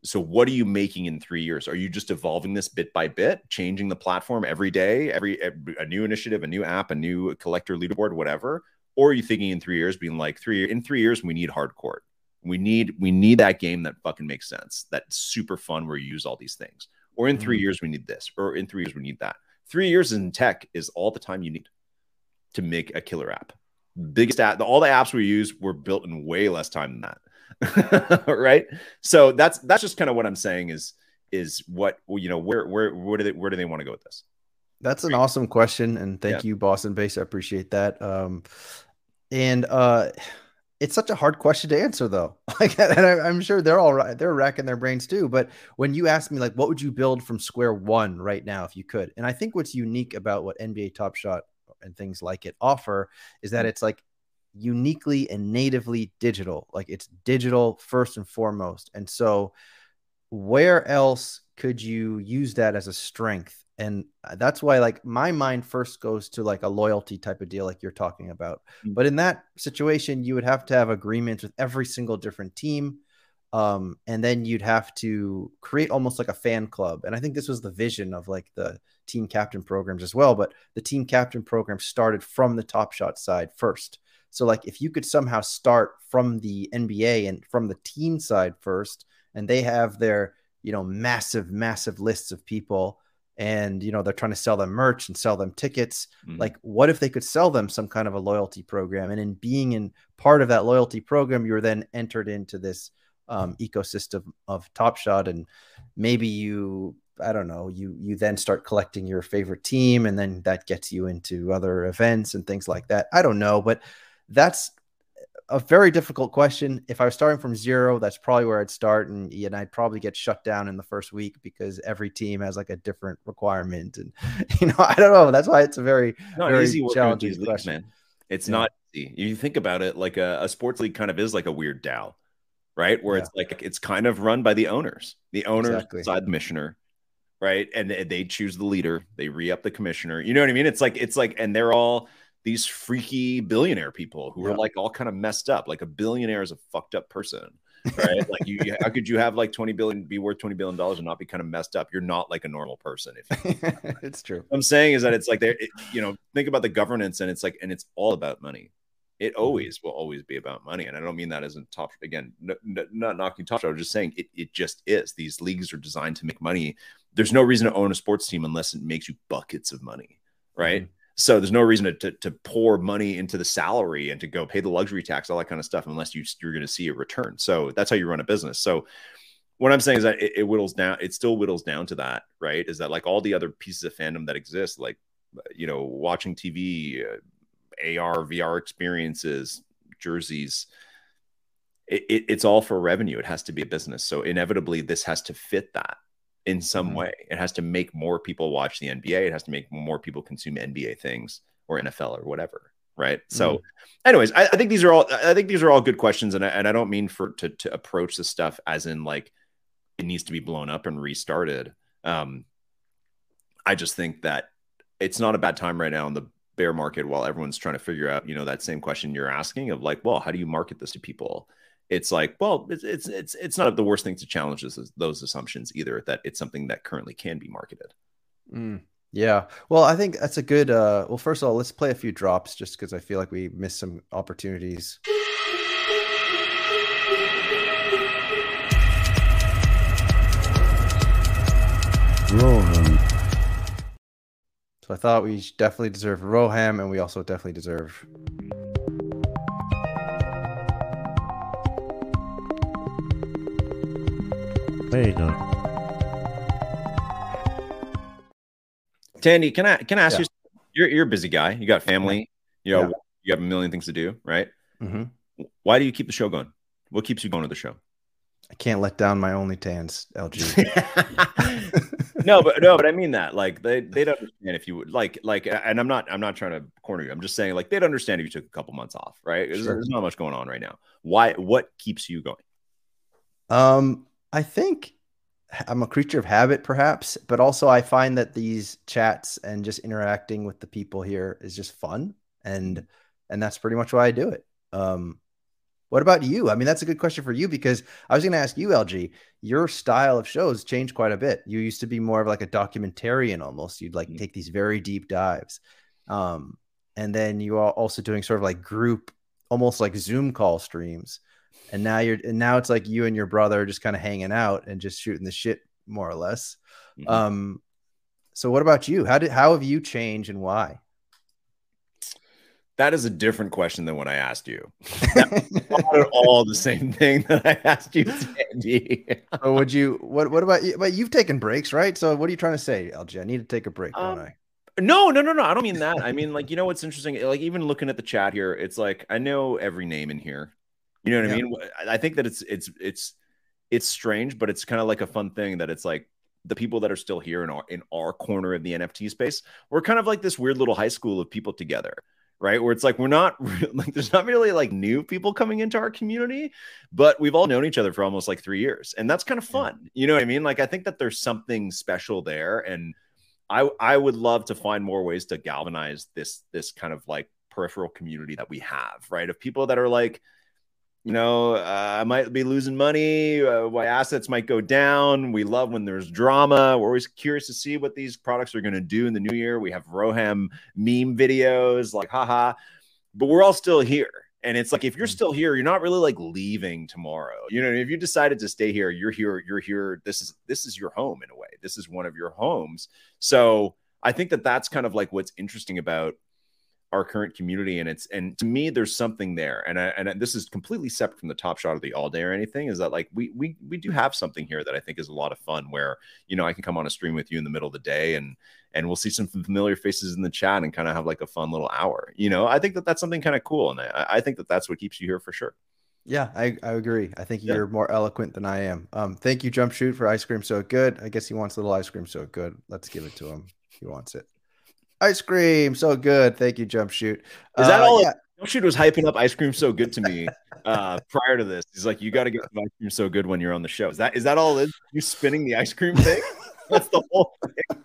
So what are you making in three years? Are you just evolving this bit by bit, changing the platform every day, every, every a new initiative, a new app, a new collector leaderboard, whatever? or are you thinking in three years being like three in three years we need hardcore we need we need that game that fucking makes sense that's super fun where you use all these things or in 3 Mhm. years we need this, or in three years we need that. Three years in tech is all the time you need to make a killer app. Biggest app, all the apps we use were built in way less time than that, right? So that's that's just kind of what I'm saying is is what you know where where where do they where do they want to go with this? That's an awesome question, and thank Yeah. you, Boston Base. I appreciate that. Um, and uh, it's such a hard question to answer, though. Like, and I, I'm sure they're all right. They're racking their brains too. But when you ask me, like, what would you build from square one right now if you could? And I think what's unique about what NBA Top Shot and things like it offer is that it's like uniquely and natively digital. Like it's digital first and foremost. And so, where else could you use that as a strength? And uh, that's why, like, my mind first goes to like a loyalty type of deal, like you're talking about. Mm. But in that situation, you would have to have agreements with every single different team. Um, and then you'd have to create almost like a fan club. And I think this was the vision of like the team captain programs as well. But the team captain program started from the Top Shot side first. So, like, if you could somehow start from the NBA and from the team side first, and they have their, you know, massive, massive lists of people, and, you know, they're trying to sell them merch and sell them tickets. Mhm. Like, what if they could sell them some kind of a loyalty program? And in being in part of that loyalty program, you're then entered into this um, ecosystem of Top Shot, and maybe you I don't know, you you then start collecting your favorite team and then that gets you into other events and things like that. I don't know, but that's a very difficult question. If I was starting from zero, that's probably where I'd start and, and I'd probably get shut down in the first week because every team has like a different requirement and you know, I don't know. That's why it's a very not very easy challenging leagues, question. man. It's Yeah. not easy. If you think about it, like a, a sports league kind of is like a weird DAO, right? Where Yeah. it's like it's kind of run by the owners. The owners Exactly. decide commissioner, right? And they, they choose the leader. They re up the commissioner. You know what I mean? It's like it's like, and they're all these freaky billionaire people who Yeah. are like all kind of messed up. Like a billionaire is a fucked up person. right? like you, how could you have like 20 billion be worth 20 billion dollars and not be kind of messed up? You're not like a normal person if it's true. what I'm saying is that it's like there, it- you know, think about the governance and it's like, and it's all about money. It Mm-hmm. always will always be about money. And I don't mean that as a top, again, no, no, not knocking top shot. I'm just saying it, it just is. These leagues are designed to make money. There's no reason to own a sports team unless it makes you buckets of money, right? Mhm. So there's no reason to, to, to pour money into the salary and to go pay the luxury tax, all that kind of stuff, unless you, you're going to see a return. So that's how you run a business. So what I'm saying is that it, it whittles down, it still whittles down to that, right? Is that like all the other pieces of fandom that exist, like, you know, watching TV, uh, AR, VR experiences, jerseys, it, it, it's all for revenue. It has to be a business. So inevitably, this has to fit that in some Mhm. way. It has to make more people watch the NBA. It has to make more people consume NBA things or NFL or whatever. Right. So, anyways, I, I think these are all. I think these are all good questions, and I, and I don't mean for to to approach this stuff as in like it needs to be blown up and restarted. Um, I just think that it's not a bad time right now in the bear market while everyone's trying to figure out, you know, that same question you're asking of like, well, how do you market this to people? It's like, well, it's it's it's, it's not the worst thing to challenge those, those assumptions either. That it's something that currently can be marketed. Mm, yeah. Well, I think that's a good. Uh, well, first of all, let's play a few drops just because I feel like we missed some opportunities. Roham. So I thought we definitely deserve Roham, and we also definitely deserve. Hey. Tandy, can I can I ask Yeah. you? You're you're a busy guy. You got family. You know, Yeah. you have a million things to do, right? Mhm. Why do you keep the show going? What keeps you going to the show? I can't let down my only tans, LG. no, but no, but I mean that. Like they they'd understand if you would like like and I'm not I'm not trying to corner you. I'm just saying like they'd understand if you took a couple months off, right? There's, Sure. there's not much going on right now. Why what keeps you going? Um, I think I'm a creature of habit, perhaps, but also I find that these chats and just interacting with the people here is just fun, and and that's pretty much why I do it. Um, what about you? I mean, that's a good question for you because I was going to ask you, LG. Your style of shows changed quite a bit. You used to be more of like a documentarian almost. You'd like Mhm. take these very deep dives, um, and then you are also doing sort of like group, almost like Zoom call streams and now you're and now it's like you and your brother are just kind of hanging out and just shooting the shit more or less Mhm. Um, so what about you? How did how have you changed and why? That is a different question than what I asked you. Not at all the same thing that I asked you, Sandy. would you what what about you? But you've taken breaks, right? So what are you trying to say, LG? I need to take a break, don't Um, I? No, no, no, no. I don't mean that. I mean, like, you know what's interesting? Like, even looking at the chat here, it's like I know every name in here. You know what I mean? I- think that it's it's it's it's strange, but it's kind of like a fun thing that it's like the people that are still here in our in our corner of the NFT space, we're kind of like this weird little high school of people together, right? Where it's like we're not like there's not really like new people coming into our community, but we've all known each other for almost like three years, and that's kind of Yeah. fun. You know what I mean? Like I think that there's something special there, and I I would love to find more ways to galvanize this this kind of like peripheral community that we have, right? Of people that are like, you know, uh, I might be losing money, uh, my assets might go down. We love when there's drama. We're always curious to see what these products are going to do in the new year. We have Roham meme videos, like haha, but we're all still here. And it's like if you're still here, you're not really like leaving tomorrow. You know, if you decided to stay here, you're here, you're here. This is this is your home in a way. This is one of your homes. So I think that that's kind of like what's interesting about our current community and it's and to me there's something there and I, and this is completely separate from the top shot of the all day or anything is that like we we we do have something here that I think is a lot of fun where you know I can come on a stream with you in the middle of the day and and we'll see some familiar faces in the chat and kind of have like a fun little hour you know I think that that's something kind of cool and I, I think that that's what keeps you here for sure Yeah, I, I agree. I think you're more eloquent than I am. Um, thank you, Jump Shoot, for ice cream so good. I guess he wants a little ice cream so good. Let's give it to him. He wants it. Ice cream so good. Thank you, Jump Shoot. Is that all- Yeah, Don't shoot was hyping up ice cream so good to me uh prior to this he's like you got to get ice cream so good when you're on the show is that is that all is you spinning the ice cream thing that's the whole thing.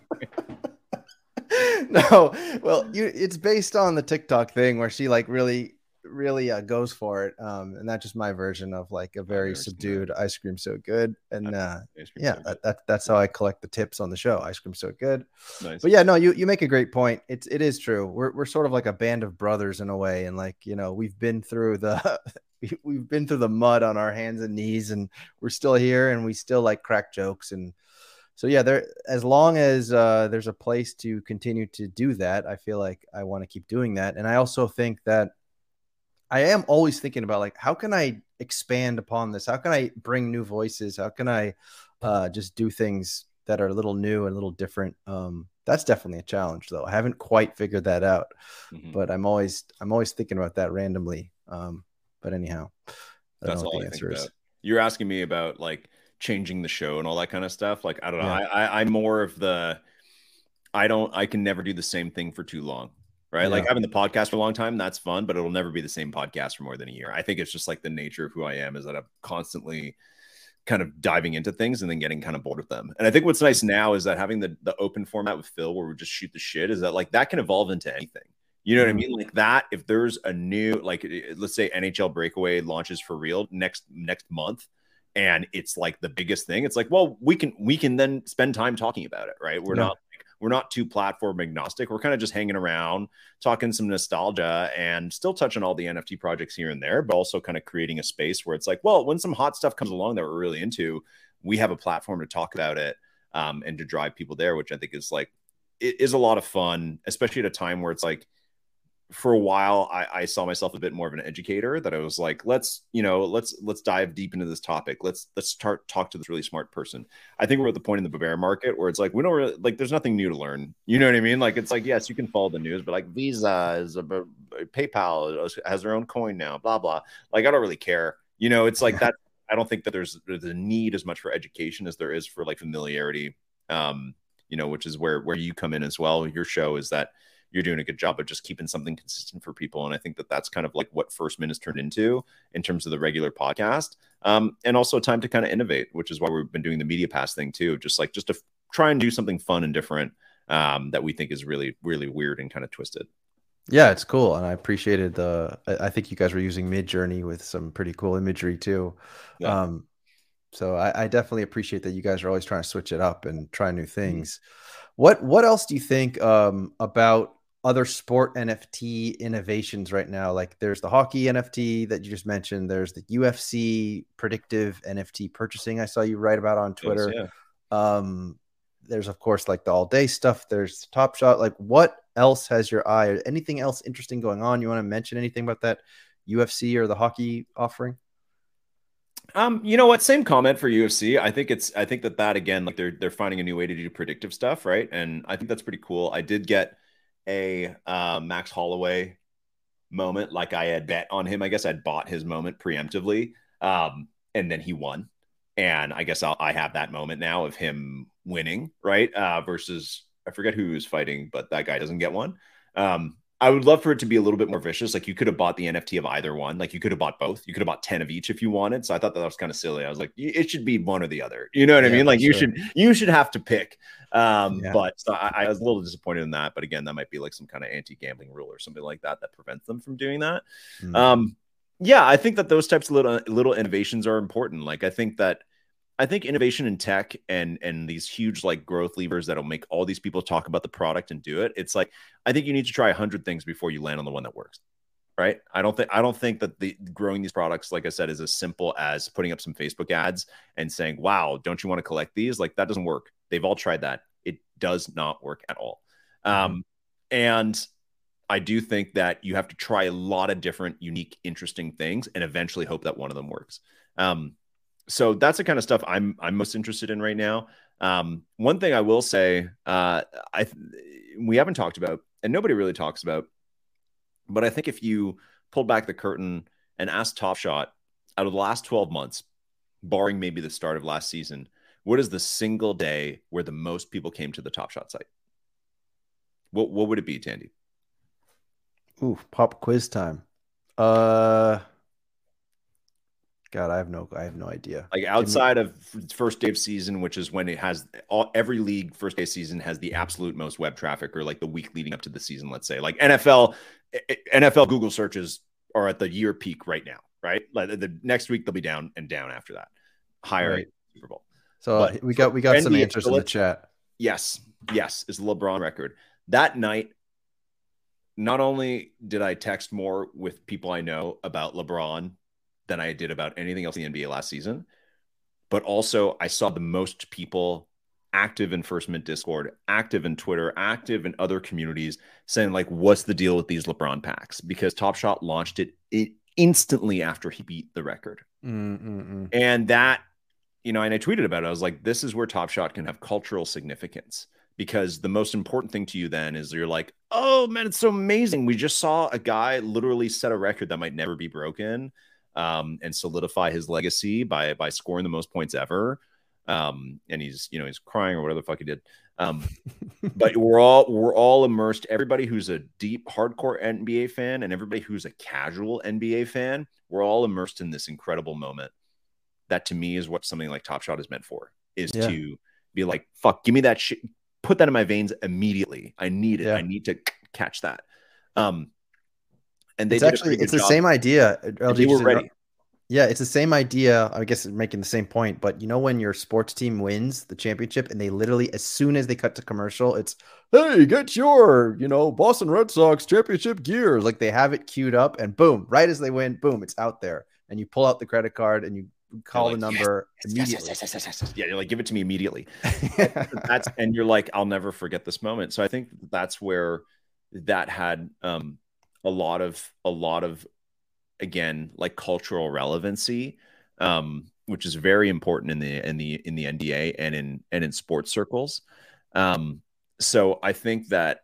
no, well, you it's based on the TikTok thing where she like really, really uh, goes for it. Um, and that's just my version of like a very never seen that. subdued ice cream so good. And uh, yeah, so that, that that's how I collect the tips on the show. Ice cream so good. good. nice But yeah, no, you you make a great point. It's it is true. We're we're sort of like a band of brothers in a way, and like you know we've been through the we- we've been through the mud on our hands and knees, and we're still here, and we still like crack jokes, and so yeah, there as long as uh, there's a place to continue to do that, I feel like I want to keep doing that, and I also think that I am always thinking about like how can I expand upon this? How can I bring new voices? How can I uh, just do things that are a little new and a little different? Um, that's definitely a challenge, though. I haven't quite figured that out, Mhm. but I'm always I'm always thinking about that randomly. Um, but anyhow, That's all the I answer is. You're asking me about like changing the show and all that kind of stuff. Like I don't know. Yeah. I, I I'm more of the I don't I can never do the same thing for too long. Right. Like Yeah. having the podcast for a long time, that's fun, but it'll never be the same podcast for more than a year. I think it's just like the nature of who I am is that I'm constantly kind of diving into things and then getting kind of bored with them. And I think what's nice now is that having the the open format with Phil where we just shoot the shit is that like that can evolve into anything. You know what I Mhm. mean? Like that, if there's a new, like, let's say NHL Breakaway launches for real next next month, and it's like the biggest thing. It's like, well, we can we can then spend time talking about it, right? We're Yeah. not like, we're not too platform agnostic. We're kind of just hanging around, talking some nostalgia, and still touching all the NFT projects here and there, but also kind of creating a space where it's like, well, when some hot stuff comes along that we're really into, we have a platform to talk about it um, and to drive people there, which I think is like it is a lot of fun, especially at a time where it's like for a while I, I saw myself a bit more of an educator that I was like, let's, you know, let's let's dive deep into this topic. Let's let's start talk to this really smart person. I think we're at the point in the bear market where it's like we don't really like there's nothing new to learn. You know what I mean? Like it's like, yes, you can follow the news, but like Visa is a PayPal has their own coin now, blah blah. Like I don't really care. You know, it's like that. I don't think that there's there's a need as much for education as there is for like familiarity. Um, you know, which is where where you come in as well. Your show is that you're doing a good job of just keeping something consistent for people. And I think that that's kind of like what First Minutes turned into in terms of the regular podcast. Um, and also time to kind of innovate, which is why we've been doing the Media Pass thing too. Just like just to f- try and do something fun and different um, that we think is really, really weird and kind of twisted. Yeah, it's cool, and I appreciated the. I think you guys were using Midjourney with some pretty cool imagery too. Yeah. Um, so I, I definitely appreciate that you guys are always trying to switch it up and try new things. What What else do you think um, about other sport NFT innovations right now? Like, there's the hockey NFT that you just mentioned. There's the UFC predictive NFT purchasing. I saw you write about on Twitter. Yeah. Um, there's of course like the all day stuff. There's Top Shot. Like, what else has your eye? Anything else interesting going on? You want to mention anything about that UFC or the hockey offering? Um, you know what? Same comment for UFC. I think it's. I think that that again, like they're they're finding a new way to do predictive stuff, right? And I think that's pretty cool. I did get a uh, Max Holloway moment, like I had bet on him. I guess I'd bought his moment preemptively, um, and then he won. And I guess I'll, I have that moment now of him winning, right? Uh, versus I forget who was fighting, but that guy doesn't get one. Um, I would love for it to be a little bit more vicious. Like you could have bought the NFT of either one. Like you could have bought both. You could have bought 10 of each if you wanted. So I thought that, was kind of silly. I was like, it should be one or the other. You know what yeah, I mean? Like you sure. should you should have to pick. Um, yeah. but so I, I, was a little disappointed in that. But again, that might be like some kind of anti-gambling rule or something like that that prevents them from doing that. Mm. Um, yeah, I think that those types of little little innovations are important. Like I think that I think innovation in tech and and these huge like growth levers that'll make all these people talk about the product and do it. It's like I think you need to try a hundred things before you land on the one that works. Right. I don't think I don't think that the growing these products, like I said, is as simple as putting up some Facebook ads and saying, Wow, don't you want to collect these? Like that doesn't work. They've all tried that. It does not work at all. Mm-hmm. Um, and I do think that you have to try a lot of different, unique, interesting things and eventually hope that one of them works. Um, so that's the kind of stuff I'm I'm most interested in right now. Um, one thing I will say, uh, I we haven't talked about, and nobody really talks about, but I think if you pulled back the curtain and asked Top Shot out of the last 12 months, barring maybe the start of last season, what is the single day where the most people came to the Top Shot site? What what would it be, Tandy? Ooh, pop quiz time. Uh God, I have no, I have no idea. Like outside of first day of season, which is when it has all every league first day season has the absolute most web traffic, or like the week leading up to the season. Let's say like NFL, eh, eh, NFL Google searches are at the year peak right now, right? Like the next week they'll be down and down after that. Higher right. Super Bowl. So but, we got we got NBA, some answers in the chat. Yes, yes, is the LeBron record that night. Not only did I text more with people I know about LeBron than I did about anything else in the NBA last season. But also, I saw the most people active in First Mint Discord, active in Twitter, active in other communities saying, like, what's the deal with these LeBron packs? Because Top Shot launched it, it instantly after he beat the record. Mm-mm-mm. And that, you know, and I tweeted about it. I was like, this is where Top Shot can have cultural significance because the most important thing to you then is you're like, oh man, it's so amazing. We just saw a guy literally set a record that might never be broken um, and solidify his legacy by by scoring the most points ever. Um, and he's you know he's crying or whatever the fuck he did. Um, but we're all we're all immersed. Everybody who's a deep hardcore NBA fan and everybody who's a casual NBA fan, we're all immersed in this incredible moment. That to me is what something like Top Shot is meant for. Is yeah. to be like, fuck, give me that shit, put that in my veins immediately. I need it. Yeah. I need to catch that. Um, and they it's actually it's the job. same idea. LG they were ready. Yeah, it's the same idea. I guess making the same point, but you know when your sports team wins the championship and they literally as soon as they cut to commercial, it's hey, get your, you know, Boston Red Sox championship gear. Like they have it queued up and boom, right as they win, boom, it's out there. And you pull out the credit card and you call like, the number yes, immediately. Yes, yes, yeah, you're like, give it to me immediately. that's and you're like, I'll never forget this moment. So I think that's where that had um a lot of a lot of again like cultural relevancy um, which is very important in the in the in the NBA and in and in sports circles um, so I think that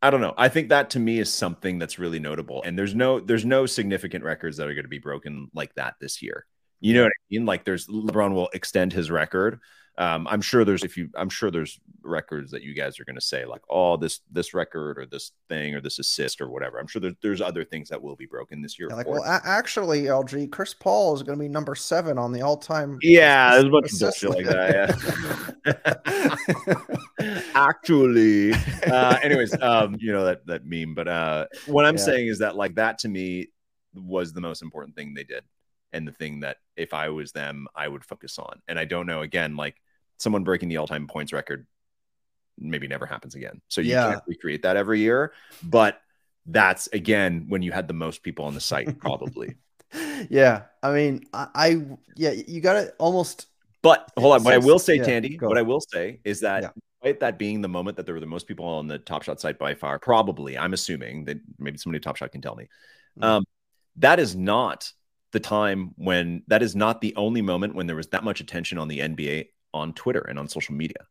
I don't know. I think that to me is something that's really notable. And there's no there's no significant records that are going to be broken like that this year. You know what I mean? Like there's LeBron will extend his record um, I'm sure there's if you I'm sure there's records that you guys are going to say like oh this this record or this thing or this assist or whatever. I'm sure there's there's other things that will be broken this year. Yeah, like well, a- actually, LG Chris Paul is going to be number seven on the all time. Yeah, there's a bunch of bullshit like that. Yeah. actually, uh, anyways, um, you know that that meme. But uh, what I'm yeah. saying is that like that to me was the most important thing they did and the thing that if I was them, I would focus on. And I don't know, again, like someone breaking the all-time points record maybe never happens again. So you yeah. can't recreate that every year. But that's again when you had the most people on the site, probably. yeah. I mean, I, I yeah, you gotta almost But hold on, what I will say, Yeah, Tandy, what I will say is that Yeah. despite that being the moment that there were the most people on the Top Shot site by far, probably, I'm assuming that maybe somebody at Top Shot can tell me. Mhm. Um, that is not the time when that is not the only moment when there was that much attention on the NBA on Twitter and on social media.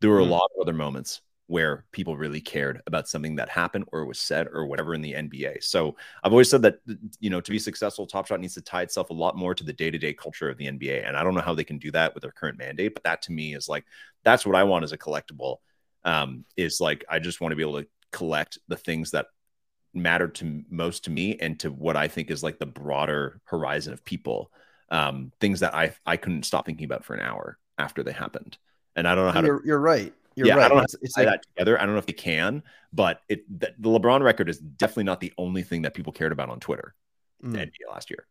There were a Mhm. lot of other moments where people really cared about something that happened or was said or whatever in the NBA. So I've always said that you know to be successful, Top Shot needs to tie itself a lot more to the day-to-day culture of the NBA. And I don't know how they can do that with their current mandate, but that to me is like that's what I want as a collectible. Um, is like I just want to be able to collect the things that matter to most to me and to what I think is like the broader horizon of people. Um, things that I I couldn't stop thinking about for an hour after they happened. And I don't know how to You're, you're right. You're Yeah, I right. don't know it's, it's tie like that together. I don't know if they can, but it the, the LeBron record is definitely not the only thing that people cared about on Twitter mm. NBA last year.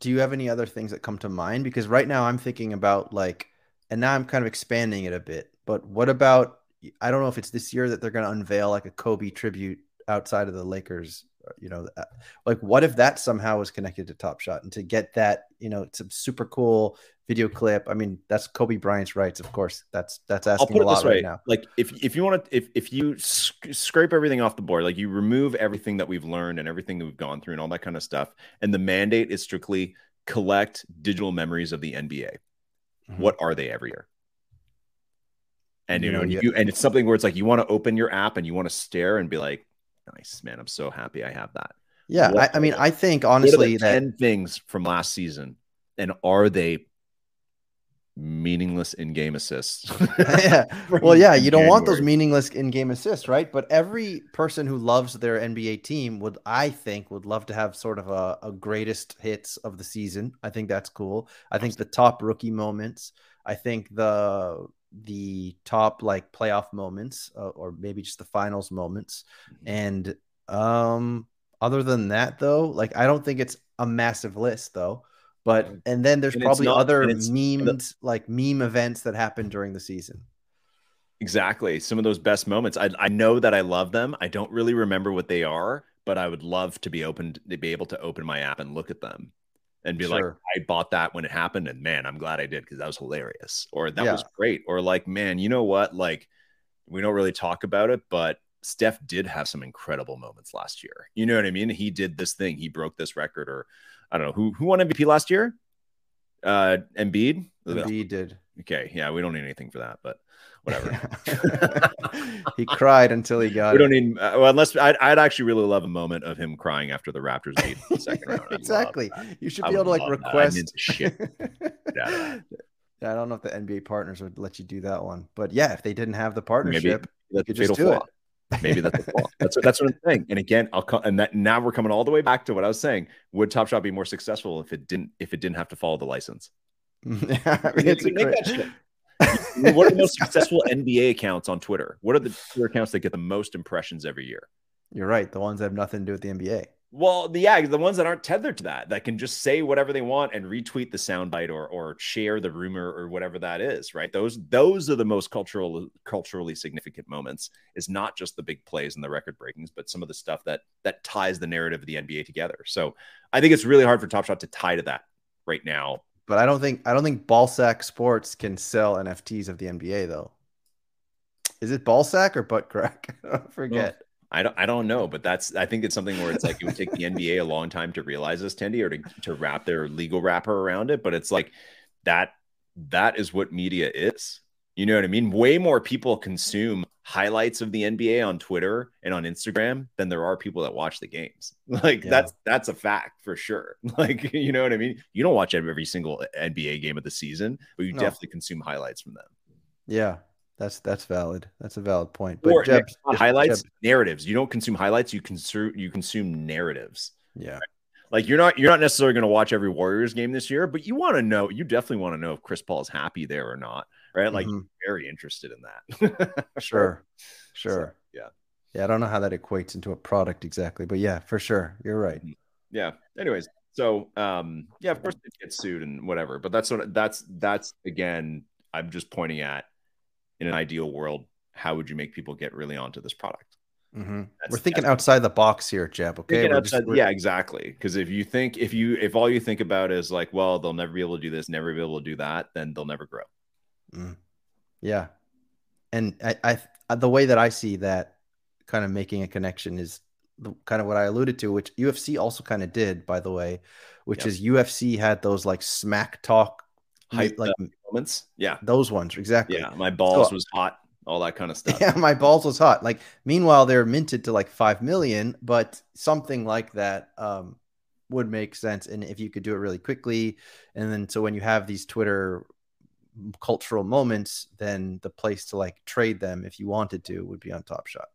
do you have any other things that come to mind? Because right now I'm thinking about like, and now I'm kind of expanding it a bit. But what about? I don't know if it's this year that they're going to unveil like a Kobe tribute outside of the Lakers. You know, uh, like what if that somehow was connected to Top Shot and to get that, you know, it's a super cool video clip. I mean, that's Kobe Bryant's rights, of course. That's that's I'll asking put a lot way: right now. like if if you want to, if if you sc- scrape everything off the board, like you remove everything that we've learned and everything that we've gone through and all that kind of stuff, and the mandate is strictly collect digital memories of the NBA. Mhm. What are they every year? And you You know, yeah. you and it's something where it's like you want to open your app and you want to stare and be like, "Nice, man! I'm so happy I have that." Yeah, What I, I mean, I think honestly that 10 things from last season and are they meaningless in-game assists yeah. Well, yeah, you don't want those meaningless in-game assists, right? But every person who loves their NBA team would, I think, would love to have sort of a, a greatest hits of the season. I think that's cool. I think the top rookie moments. I think the the top like playoff moments, uh, or maybe just the finals moments. Mm-hmm. And um, other than that, though, like I don't think it's a massive list, though. But and then there's And probably not- other memed like meme events that happen during the season. exactly. Some of those best moments. I, I know that i love them. I don't really remember what they are but i would love to be open to be able to open my app and look at them and be like i bought that when it happened and man i'm glad i did because that was hilarious. Or that Yeah. was great. Or like man you know what? Like we don't really talk about it but steph did have some incredible moments last year. You know what i mean? He did this thing. He broke this record or i don't know who who won mvp last year uh Embiid? Embiid did. okay yeah we don't need anything for that but whatever he cried until he got we don't need uh, well, unless I'd, I'd actually really love a moment of him crying after the Raptors beat the second round. Exactly. You should I be able to like love that. I'm request. shit out of that. Yeah, I don't know if the NBA partners would let you do that one, but yeah, if they didn't have the partnership, That's could just do it. Maybe that's. That's what that's what I'm saying. And again, I'll come and that now we're coming all the way back to what I was saying. Would Top Shot be more successful if it didn't if it didn't have to follow the license? yeah, I mean, it's a make great- that shit. what are the most successful NBA accounts on Twitter? What are the Twitter accounts that get the most impressions every year? You're right. The ones that have nothing to do with the NBA. Well, the yeah, the ones that aren't tethered to that, that can just say whatever they want and retweet the soundbite or or share the rumor or whatever that is, right? Those those are the most cultural culturally significant moments. Is not just the big plays and the record breakings, but some of the stuff that that ties the narrative of the NBA together. So I think it's really hard for Top Shot to tie to that right now. But I don't think I don't think Ballsack Sports can sell NFTs of the NBA though. Is it Ballsack or butt crack? I forget. I don't I don't know, but that's I think it's something where it's like it would take the NBA a long time to realize this, Tendy, or to, to wrap their legal wrapper around it. But it's like that that is what media is. You know what I mean? Way more people consume highlights of the NBA on Twitter and on Instagram than there are people that watch the games. Like Yeah. that's that's a fact for sure. Like you know what I mean? You don't watch every single NBA game of the season, but you No. definitely consume highlights from them. Yeah, that's that's valid. That's a valid point. But Or Jeb, highlights, Jeb- narratives. You don't consume highlights. You consume you consume narratives. yeah, Like you're not you're not necessarily going to watch every Warriors game this year, but you want to know. You definitely want to know if Chris Paul is happy there or not, right? Like Mhm. you're very interested in that. sure, So, sure. yeah, Yeah, I don't know how that equates into a product exactly, but yeah, for sure, you're right. yeah. Anyways, so um, yeah, of course they get sued and whatever, but that's what that's that's again. I'm just pointing at in an ideal world, how would you make people get really onto this product? Mhm. We're thinking outside the box here, Jeb. Okay, We're just- yeah, exactly. Because if you think if you if all you think about is like, well, they'll never be able to do this, never be able to do that, then they'll never grow. Mm. Yeah. And I, I, I- the way that I see that kind of making a connection is the, kind of what I alluded to, which UFC also kind of did, by the way, which Yep. is UFC had those like smack talk, Hype like Moments, yeah, those ones exactly. yeah. My balls So- was hot, all that kind of stuff. Yeah, my balls was hot. Like, meanwhile, they're minted to like five million, but something like that um, would make sense. And if you could do it really quickly, and then so when you have these Twitter cultural moments, then the place to like trade them, if you wanted to, would be on Top Shot.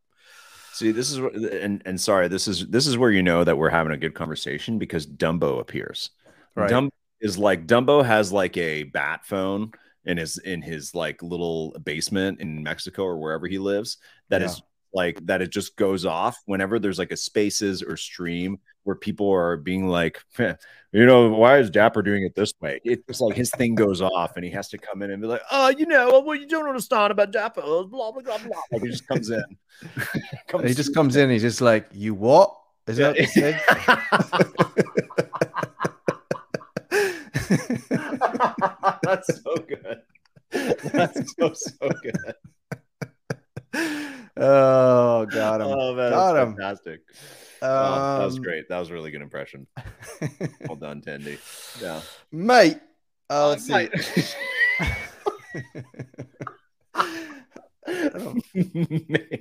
See, this is and and sorry, this is this is where you know that we're having a good conversation because Dumbo appears. Right. Dumbo is like Dumbo has like a bat phone in his in his like little basement in Mexico or wherever he lives. That is like that it just goes off whenever there's like a spaces or stream where people are being like, you know, why is Dapper doing it this way? It's like his thing goes off and he has to come in and be like, oh, you know, what you don't understand about Dapper, blah blah blah blah. Like he just comes in. Comes he just comes in, he's just like, "You what?" Is that what? That's so good. That's so so good. oh, got him. Oh man, Got that's him. fantastic. Oh, that was Um, great. That was a really good impression. Well done, Tandy. Yeah. mate. Uh, let's see. Mate. Oh,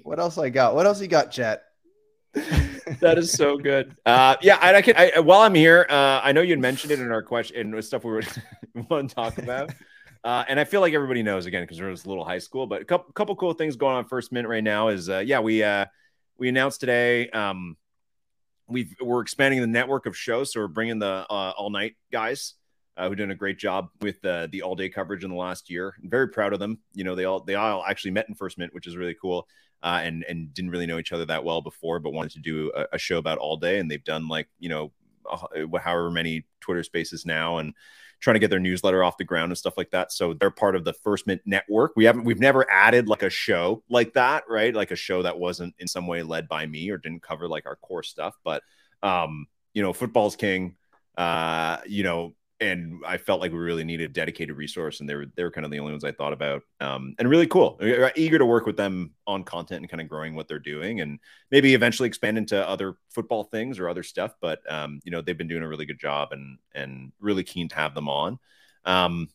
what else I got? What else you got, chat? That is so good. Uh, yeah, and I can. I, while I'm here, uh, I know you mentioned it in our question and stuff we were want to talk about. Uh, and I feel like everybody knows again because we're just a little high school. But a couple, couple cool things going on First Mint right now is uh, yeah we uh, we announced today um, we've we're expanding the network of shows, so we're bringing the uh, all night guys. Uh, who done a great job with uh, the all day coverage in the last year. I'm very proud of them. You know, they all they all actually met in First Mint, which is really cool uh, and and didn't really know each other that well before, but wanted to do a, a show about all day. And they've done like you know, uh, however many Twitter Spaces now, and trying to get their newsletter off the ground and stuff like that. So they're part of the First Mint network. We haven't we've never added like a show like that, right? Like a show that wasn't in some way led by me or didn't cover like our core stuff. But um, you know, football's king. Uh, you know, and I felt like we really needed a dedicated resource, and they were they were kind of the only ones I thought about. Um, and really cool, eager to work with them on content and kind of growing what they're doing, and maybe eventually expand into other football things or other stuff. But um, you know, they've been doing a really good job, and and really keen to have them on. Um,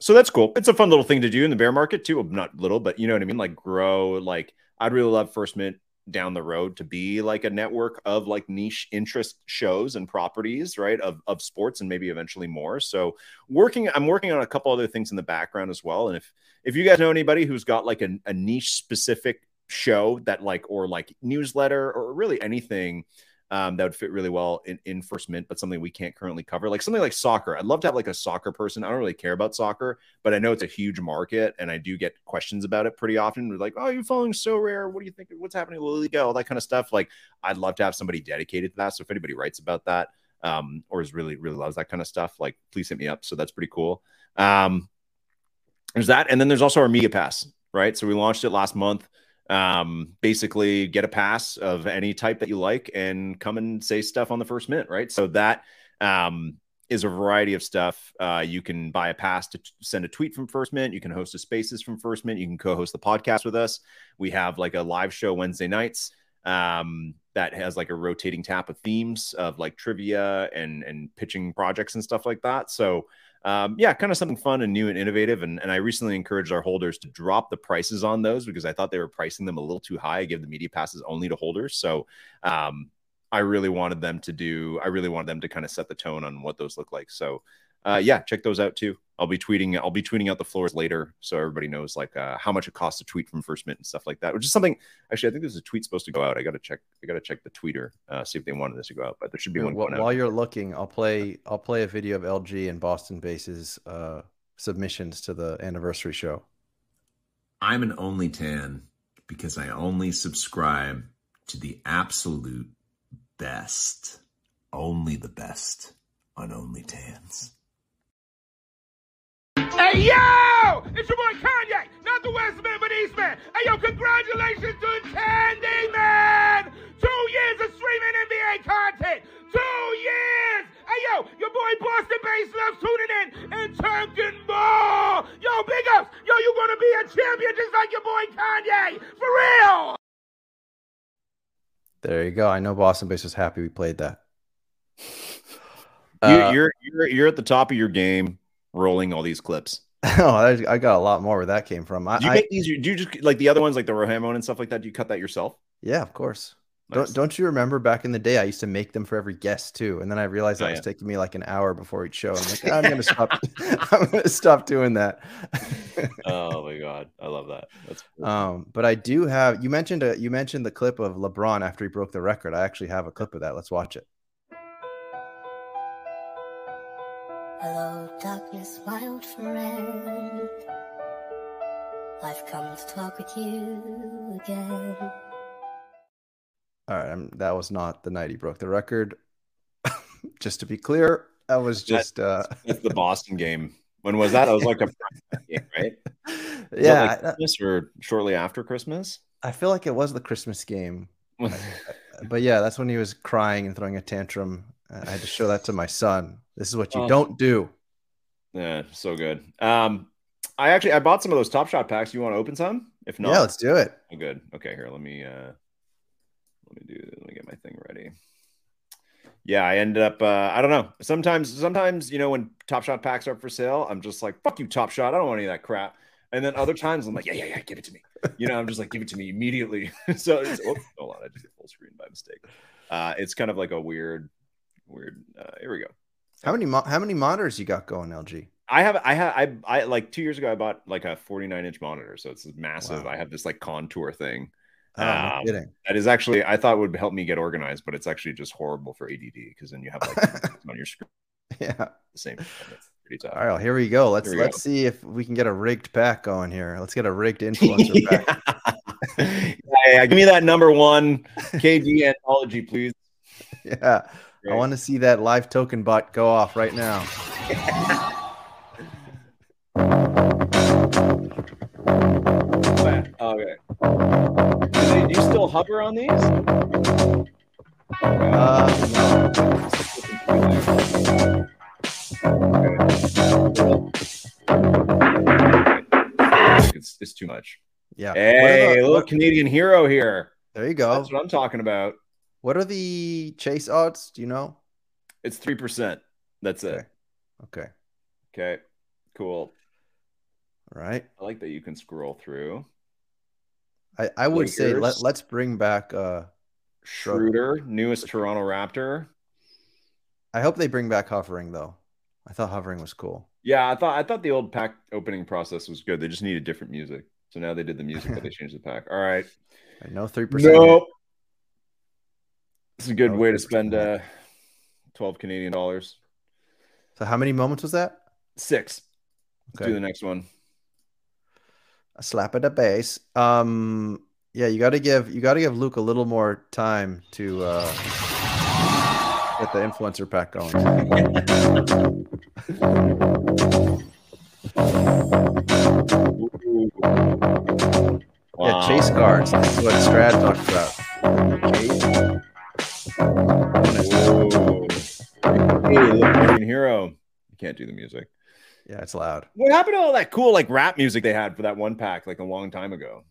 so that's cool. It's a fun little thing to do in the bear market too. Not little, but you know what I mean. Like grow. Like I'd really love First Mint down the road to be like a network of like niche interest shows and properties right of, of sports and maybe eventually more. So working i'm working on a couple other things in the background as well and if if you guys know anybody who's got like a, a niche specific show that like or like newsletter or really anything um, that would fit really well in, in First Mint, but something we can't currently cover, like something like soccer. I'd love to have like a soccer person. I don't really care about soccer, but I know it's a huge market, and I do get questions about it pretty often. They're like, "Oh, you're following Sorare. What do you think? What's happening with La Liga? All that kind of stuff." Like, I'd love to have somebody dedicated to that. So if anybody writes about that, um, or is really really loves that kind of stuff, like please hit me up. So that's pretty cool. Um, there's that, and then there's also our media pass, right? So we launched it last month um basically get a pass of any type that you like and come and say stuff on the first mint right? So that um is a variety of stuff. Uh you can buy a pass to t- send a tweet from first mint. You can host a spaces from first mint. You can co-host the podcast with us. We have like a live show wednesday nights um that has like a rotating tap of themes of like trivia and and pitching projects and stuff like that so um, yeah, kind of something fun and new and innovative. And, and I recently encouraged our holders to drop the prices on those because I thought they were pricing them a little too high. I give the media passes only to holders. So um, I really wanted them to do, I really wanted them to kind of set the tone on what those look like. So uh, yeah, check those out too. I'll be tweeting, I'll be tweeting out the floors later so everybody knows like uh, how much it costs to tweet from First Mint and stuff like that, which is something actually I think there's a tweet supposed to go out. I got to check, I got to check the tweeter, uh, see if they wanted this to go out, but there should be one While, out. you're looking, I'll play. I'll play a video of LG and Boston Bases uh, submissions to the anniversary show. I'm an only tan because I only subscribe to the absolute best, only the best on Only Tans. Hey, yo! It's your boy Kanye, not the West Man, but East Man. Hey, yo, congratulations to Tandy Man! Two years of streaming NBA content! Two years! Hey, yo, your boy Boston Base loves tuning in and talking ball! Yo, big ups! Yo, you're gonna be a champion just like your boy Kanye! For real! There you go. I know Boston Base was happy we played that. Uh, you're, you're you're at the top of your game rolling all these clips. oh, I, I got a lot more where that came from. I, Do you I- make these? Do you just like the other ones, like the Rohamon and stuff like that? Do you cut that yourself? yeah, of course. Nice. Don't don't you remember back in the day? I used to make them for every guest too, and then I realized Oh, that was taking me like an hour before each show. I'm like, I'm gonna stop. I'm gonna stop doing that. oh my god, I love that. That's cool. um, but I do have. You mentioned a, you mentioned the clip of LeBron after he broke the record. I actually have a clip of that. Let's watch it. Hello, darkness, my old friend. I've come to talk with you again. All right, um, that was not the night he broke the record. just to be clear, that was just uh, That's the Boston game. When was that? It was like a game, right? Was yeah. like I- Christmas or shortly after Christmas. I feel like it was the Christmas game. but yeah, that's when he was crying and throwing a tantrum. I had to show that to my son. This is what you Oh. don't do. yeah, so good. Um, I actually I bought some of those Top Shot packs. You want to open some? If not, Yeah, let's do it. Oh, good. Okay, here. Let me uh let me do let me get my thing ready. Yeah, I ended up uh I don't know. Sometimes sometimes, you know, when Top Shot packs are up for sale, I'm just like, fuck you, Top Shot. I don't want any of that crap. And then other times I'm like, yeah, yeah, yeah, give it to me. You know, I'm just like, give it to me immediately. so it's, oh, hold on, I just hit full screen by mistake. Uh it's kind of like a weird, weird uh here we go. How many mo- how many monitors you got going, LG? I have I have I I like two years ago I bought like a 49 inch monitor, so it's massive. Wow. I have this like contour thing. Oh, Um. That is actually I thought would help me get organized, but it's actually just horrible for ADD because then you have like on your screen Yeah. the same time. It's pretty tough. All right, well, here we go. Let's we let's go. see if we can get a rigged pack going here. Let's get a rigged influencer pack. yeah, yeah, give me that number one KG anthology, please. Yeah. I want to see that live token bot go off right now. Okay. Do, they, do you still hover on these? Uh, It's, it's too much. yeah. What Hey, are the- little what- Canadian hero here. there you go. That's what I'm talking about. What are the chase odds? Do you know? It's three percent. That's it. Okay. Okay. Okay, cool. All right. I like that you can scroll through. I, I would say let, let's bring back uh Schroeder, newest Toronto Raptor. I hope they bring back hovering though. I thought hovering was cool. Yeah, I thought I thought the old pack opening process was good. They just needed different music. So now they did the music, but they changed the pack. All right. I know three percent. Nope. It's a good No, way to spend uh, 12 Canadian dollars. So how many moments was that? Six. Okay. do the next one. A slap at the base. Um yeah, you gotta give you gotta give Luke a little more time to uh get the influencer pack going. Yeah, chase cards. That's what Strad talked about. Chase. Whoa. Hey, look, hero. You can't do the music. Yeah, it's loud. What happened to all that cool like rap music they had for that one pack like a long time ago?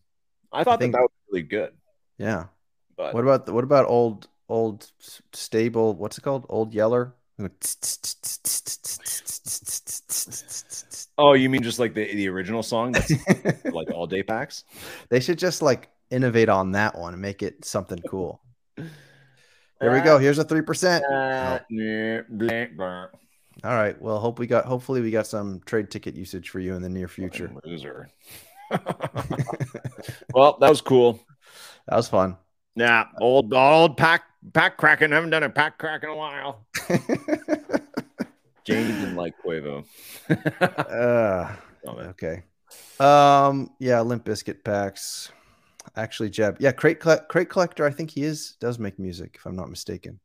I thought think- that that was really good. Yeah. But What about the, what about old old stable? What's it called? Old Yeller. oh, you mean just like the, the original song that's like all day packs? they should just like innovate on that one and make it something cool. There we go. Here's a three percent. Uh, yeah, blah, blah. All right. Well, hope we got. Hopefully, we got some trade ticket usage for you in the near future. Loser. well, that was cool. That was fun. Yeah, old old pack pack cracking. Haven't done a pack crack in a while. Jamie didn't like Quavo. uh, Oh, okay. Um. Yeah. Limp Bizkit packs. Actually, Jeb. Yeah. Crate Crate Collector. I think he is does make music, if I'm not mistaken.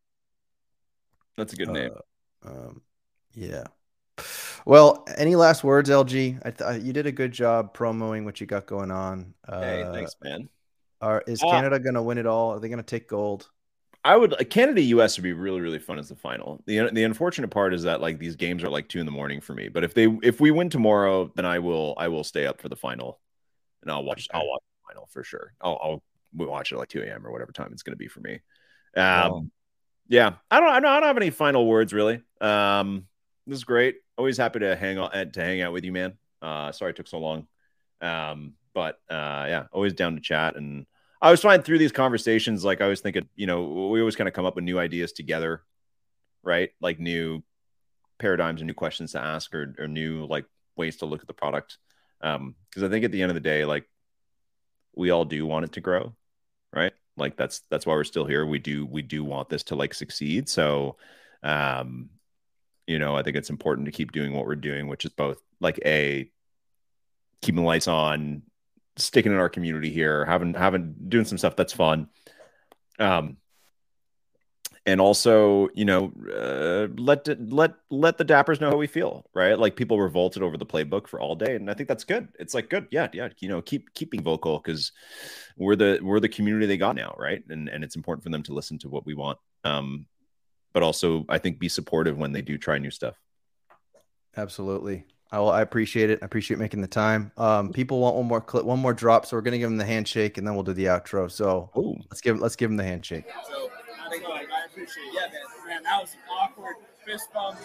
That's a good name. Uh, um, yeah. Well, any last words, LG? I th- you did a good job promoting what you got going on. Uh, hey, thanks, man. Are, is Ah. Canada going to win it all? Are they going to take gold? I would Canada US would be really really fun as the final. The the unfortunate part is that like these games are like two in the morning for me. But if they if we win tomorrow, then I will I will stay up for the final, and I'll watch I'll watch final for sure. I'll I'll we'll watch it at like two a.m. or whatever time it's going to be for me. Um, Wow. yeah, I don't I don't I don't have any final words really. Um, this is great. Always happy to hang out to hang out with you, man. Uh, sorry it took so long. Um, but uh, yeah, always down to chat and. I was flying through these conversations. Like I was thinking, you know, we always kind of come up with new ideas together, right? Like new paradigms and new questions to ask or, or new like ways to look at the product. Um, because I think at the end of the day, like we all do want it to grow, right? Like that's that's why we're still here. We do we do want this to like succeed. So um, you know, I think it's important to keep doing what we're doing, which is both like a keeping the lights on, sticking in our community here, having having doing some stuff that's fun. Um, and also, you know, uh, let let let the dappers know how we feel, right? Like people revolted over the playbook for all day, and I think that's good. It's like good, yeah, yeah. You know, keep keeping vocal because we're the we're the community they got now, right? And and it's important for them to listen to what we want. Um, but also, I think be supportive when they do try new stuff. Absolutely. I will, I appreciate it. I appreciate making the time. Um, people want one more clip, one more drop, so we're gonna give them the handshake and then we'll do the outro. So Oh, let's give let's give them the handshake. So I think like, I appreciate it. Yeah, man. Man, that was an awkward fist bump.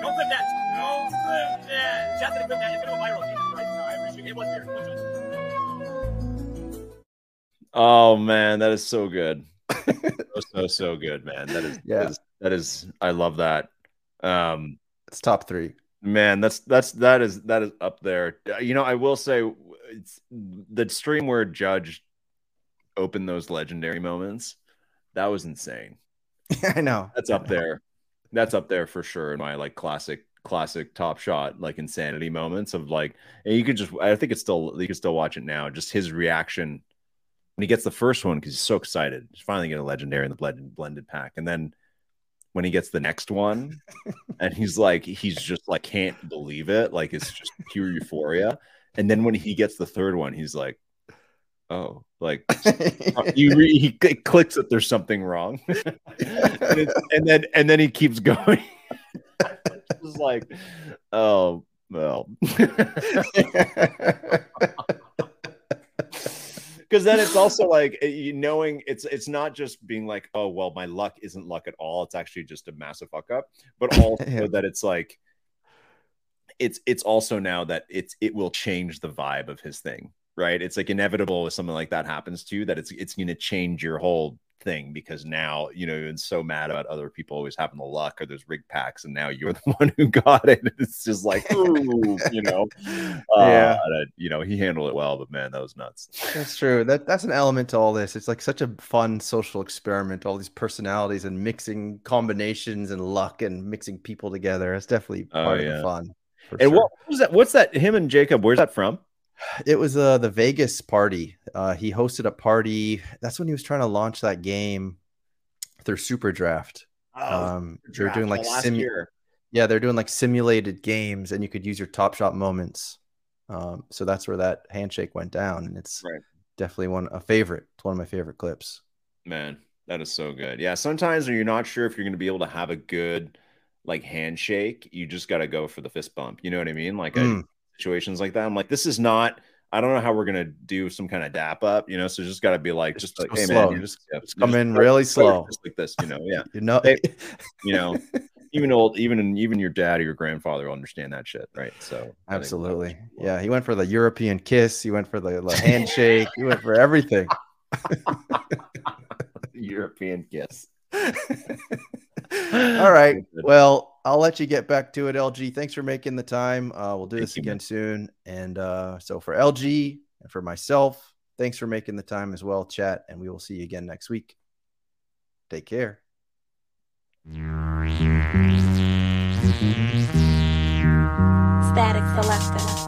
Don't clip that. Don't clip that. Just gonna clip that. It's gonna go viral. Jesus Christ. No, I appreciate it. It was weird. It was- Oh man, that is so good. so, so so good, man. That is Yeah. that is, that is I love that. Um It's top three. man, that's that's that is that is up there. Uh, You know, I will say it's the stream where Judge opened those legendary moments. That was insane. I know. That's up there. That's up there for sure in my like classic classic top shot like insanity moments of like and you could just I think it's still you can still watch it now. Just his reaction when he gets the first one because he's so excited. He's finally getting a legendary in the blended blended pack. And then when he gets the next one and he's like he's just like can't believe it. Like it's just pure euphoria. And then when he gets the third one, he's like, oh, like you re- he clicks that there's something wrong. And, and then and then he keeps going. It's like oh well. Because then it's also like eh, you knowing it's it's not just being like oh well my luck isn't luck at all. It's actually just a massive fuck up but also Yeah. that it's like it's it's also now that it's it will change the vibe of his thing right it's like inevitable if something like that happens to you that it's it's going to change your whole thing because now you know you're so mad about other people always having the luck or there's rig packs and now you're the one who got it it's just like ooh, you know uh, Yeah. you know he handled it well but man that was nuts That's true. That that's an element to all this. It's like such a fun social experiment. All these personalities and mixing combinations and luck and mixing people together. It's definitely Oh, part of yeah. the fun. and sure. what was that what's that him and jacob where's that from It was uh, the Vegas party. Uh, he hosted a party. That's when he was trying to launch that game through Super Draft. um, they're doing like last sim- yeah, they're doing like simulated games, and you could use your Top Shot moments. Um, so that's where that handshake went down, and it's Right. definitely one a favorite. It's one of my favorite clips. Man, that is so good. Yeah, sometimes when you're not sure if you're going to be able to have a good like handshake, you just got to go for the fist bump. You know what I mean? Like I- Mm. Situations like that. I'm like, this is not. I don't know how we're gonna do some kind of dap up, you know. So just got to be like, just, Just like, hey slow. man, just, yeah, Just come just in really slow. fist like this, you know. Yeah, You know, you know, even old, even even your dad or your grandfather will understand that shit, right? So absolutely. cool. Yeah, he went for the European kiss. He went for the, the handshake. he went for everything. European kiss. All right. Well, I'll let you get back to it, LG. Thanks for making the time. Uh, we'll do Thank this you, again man. soon. And uh, so for LG and for myself, thanks for making the time as well, chat. And we will see you again next week. Take care. Static Selector.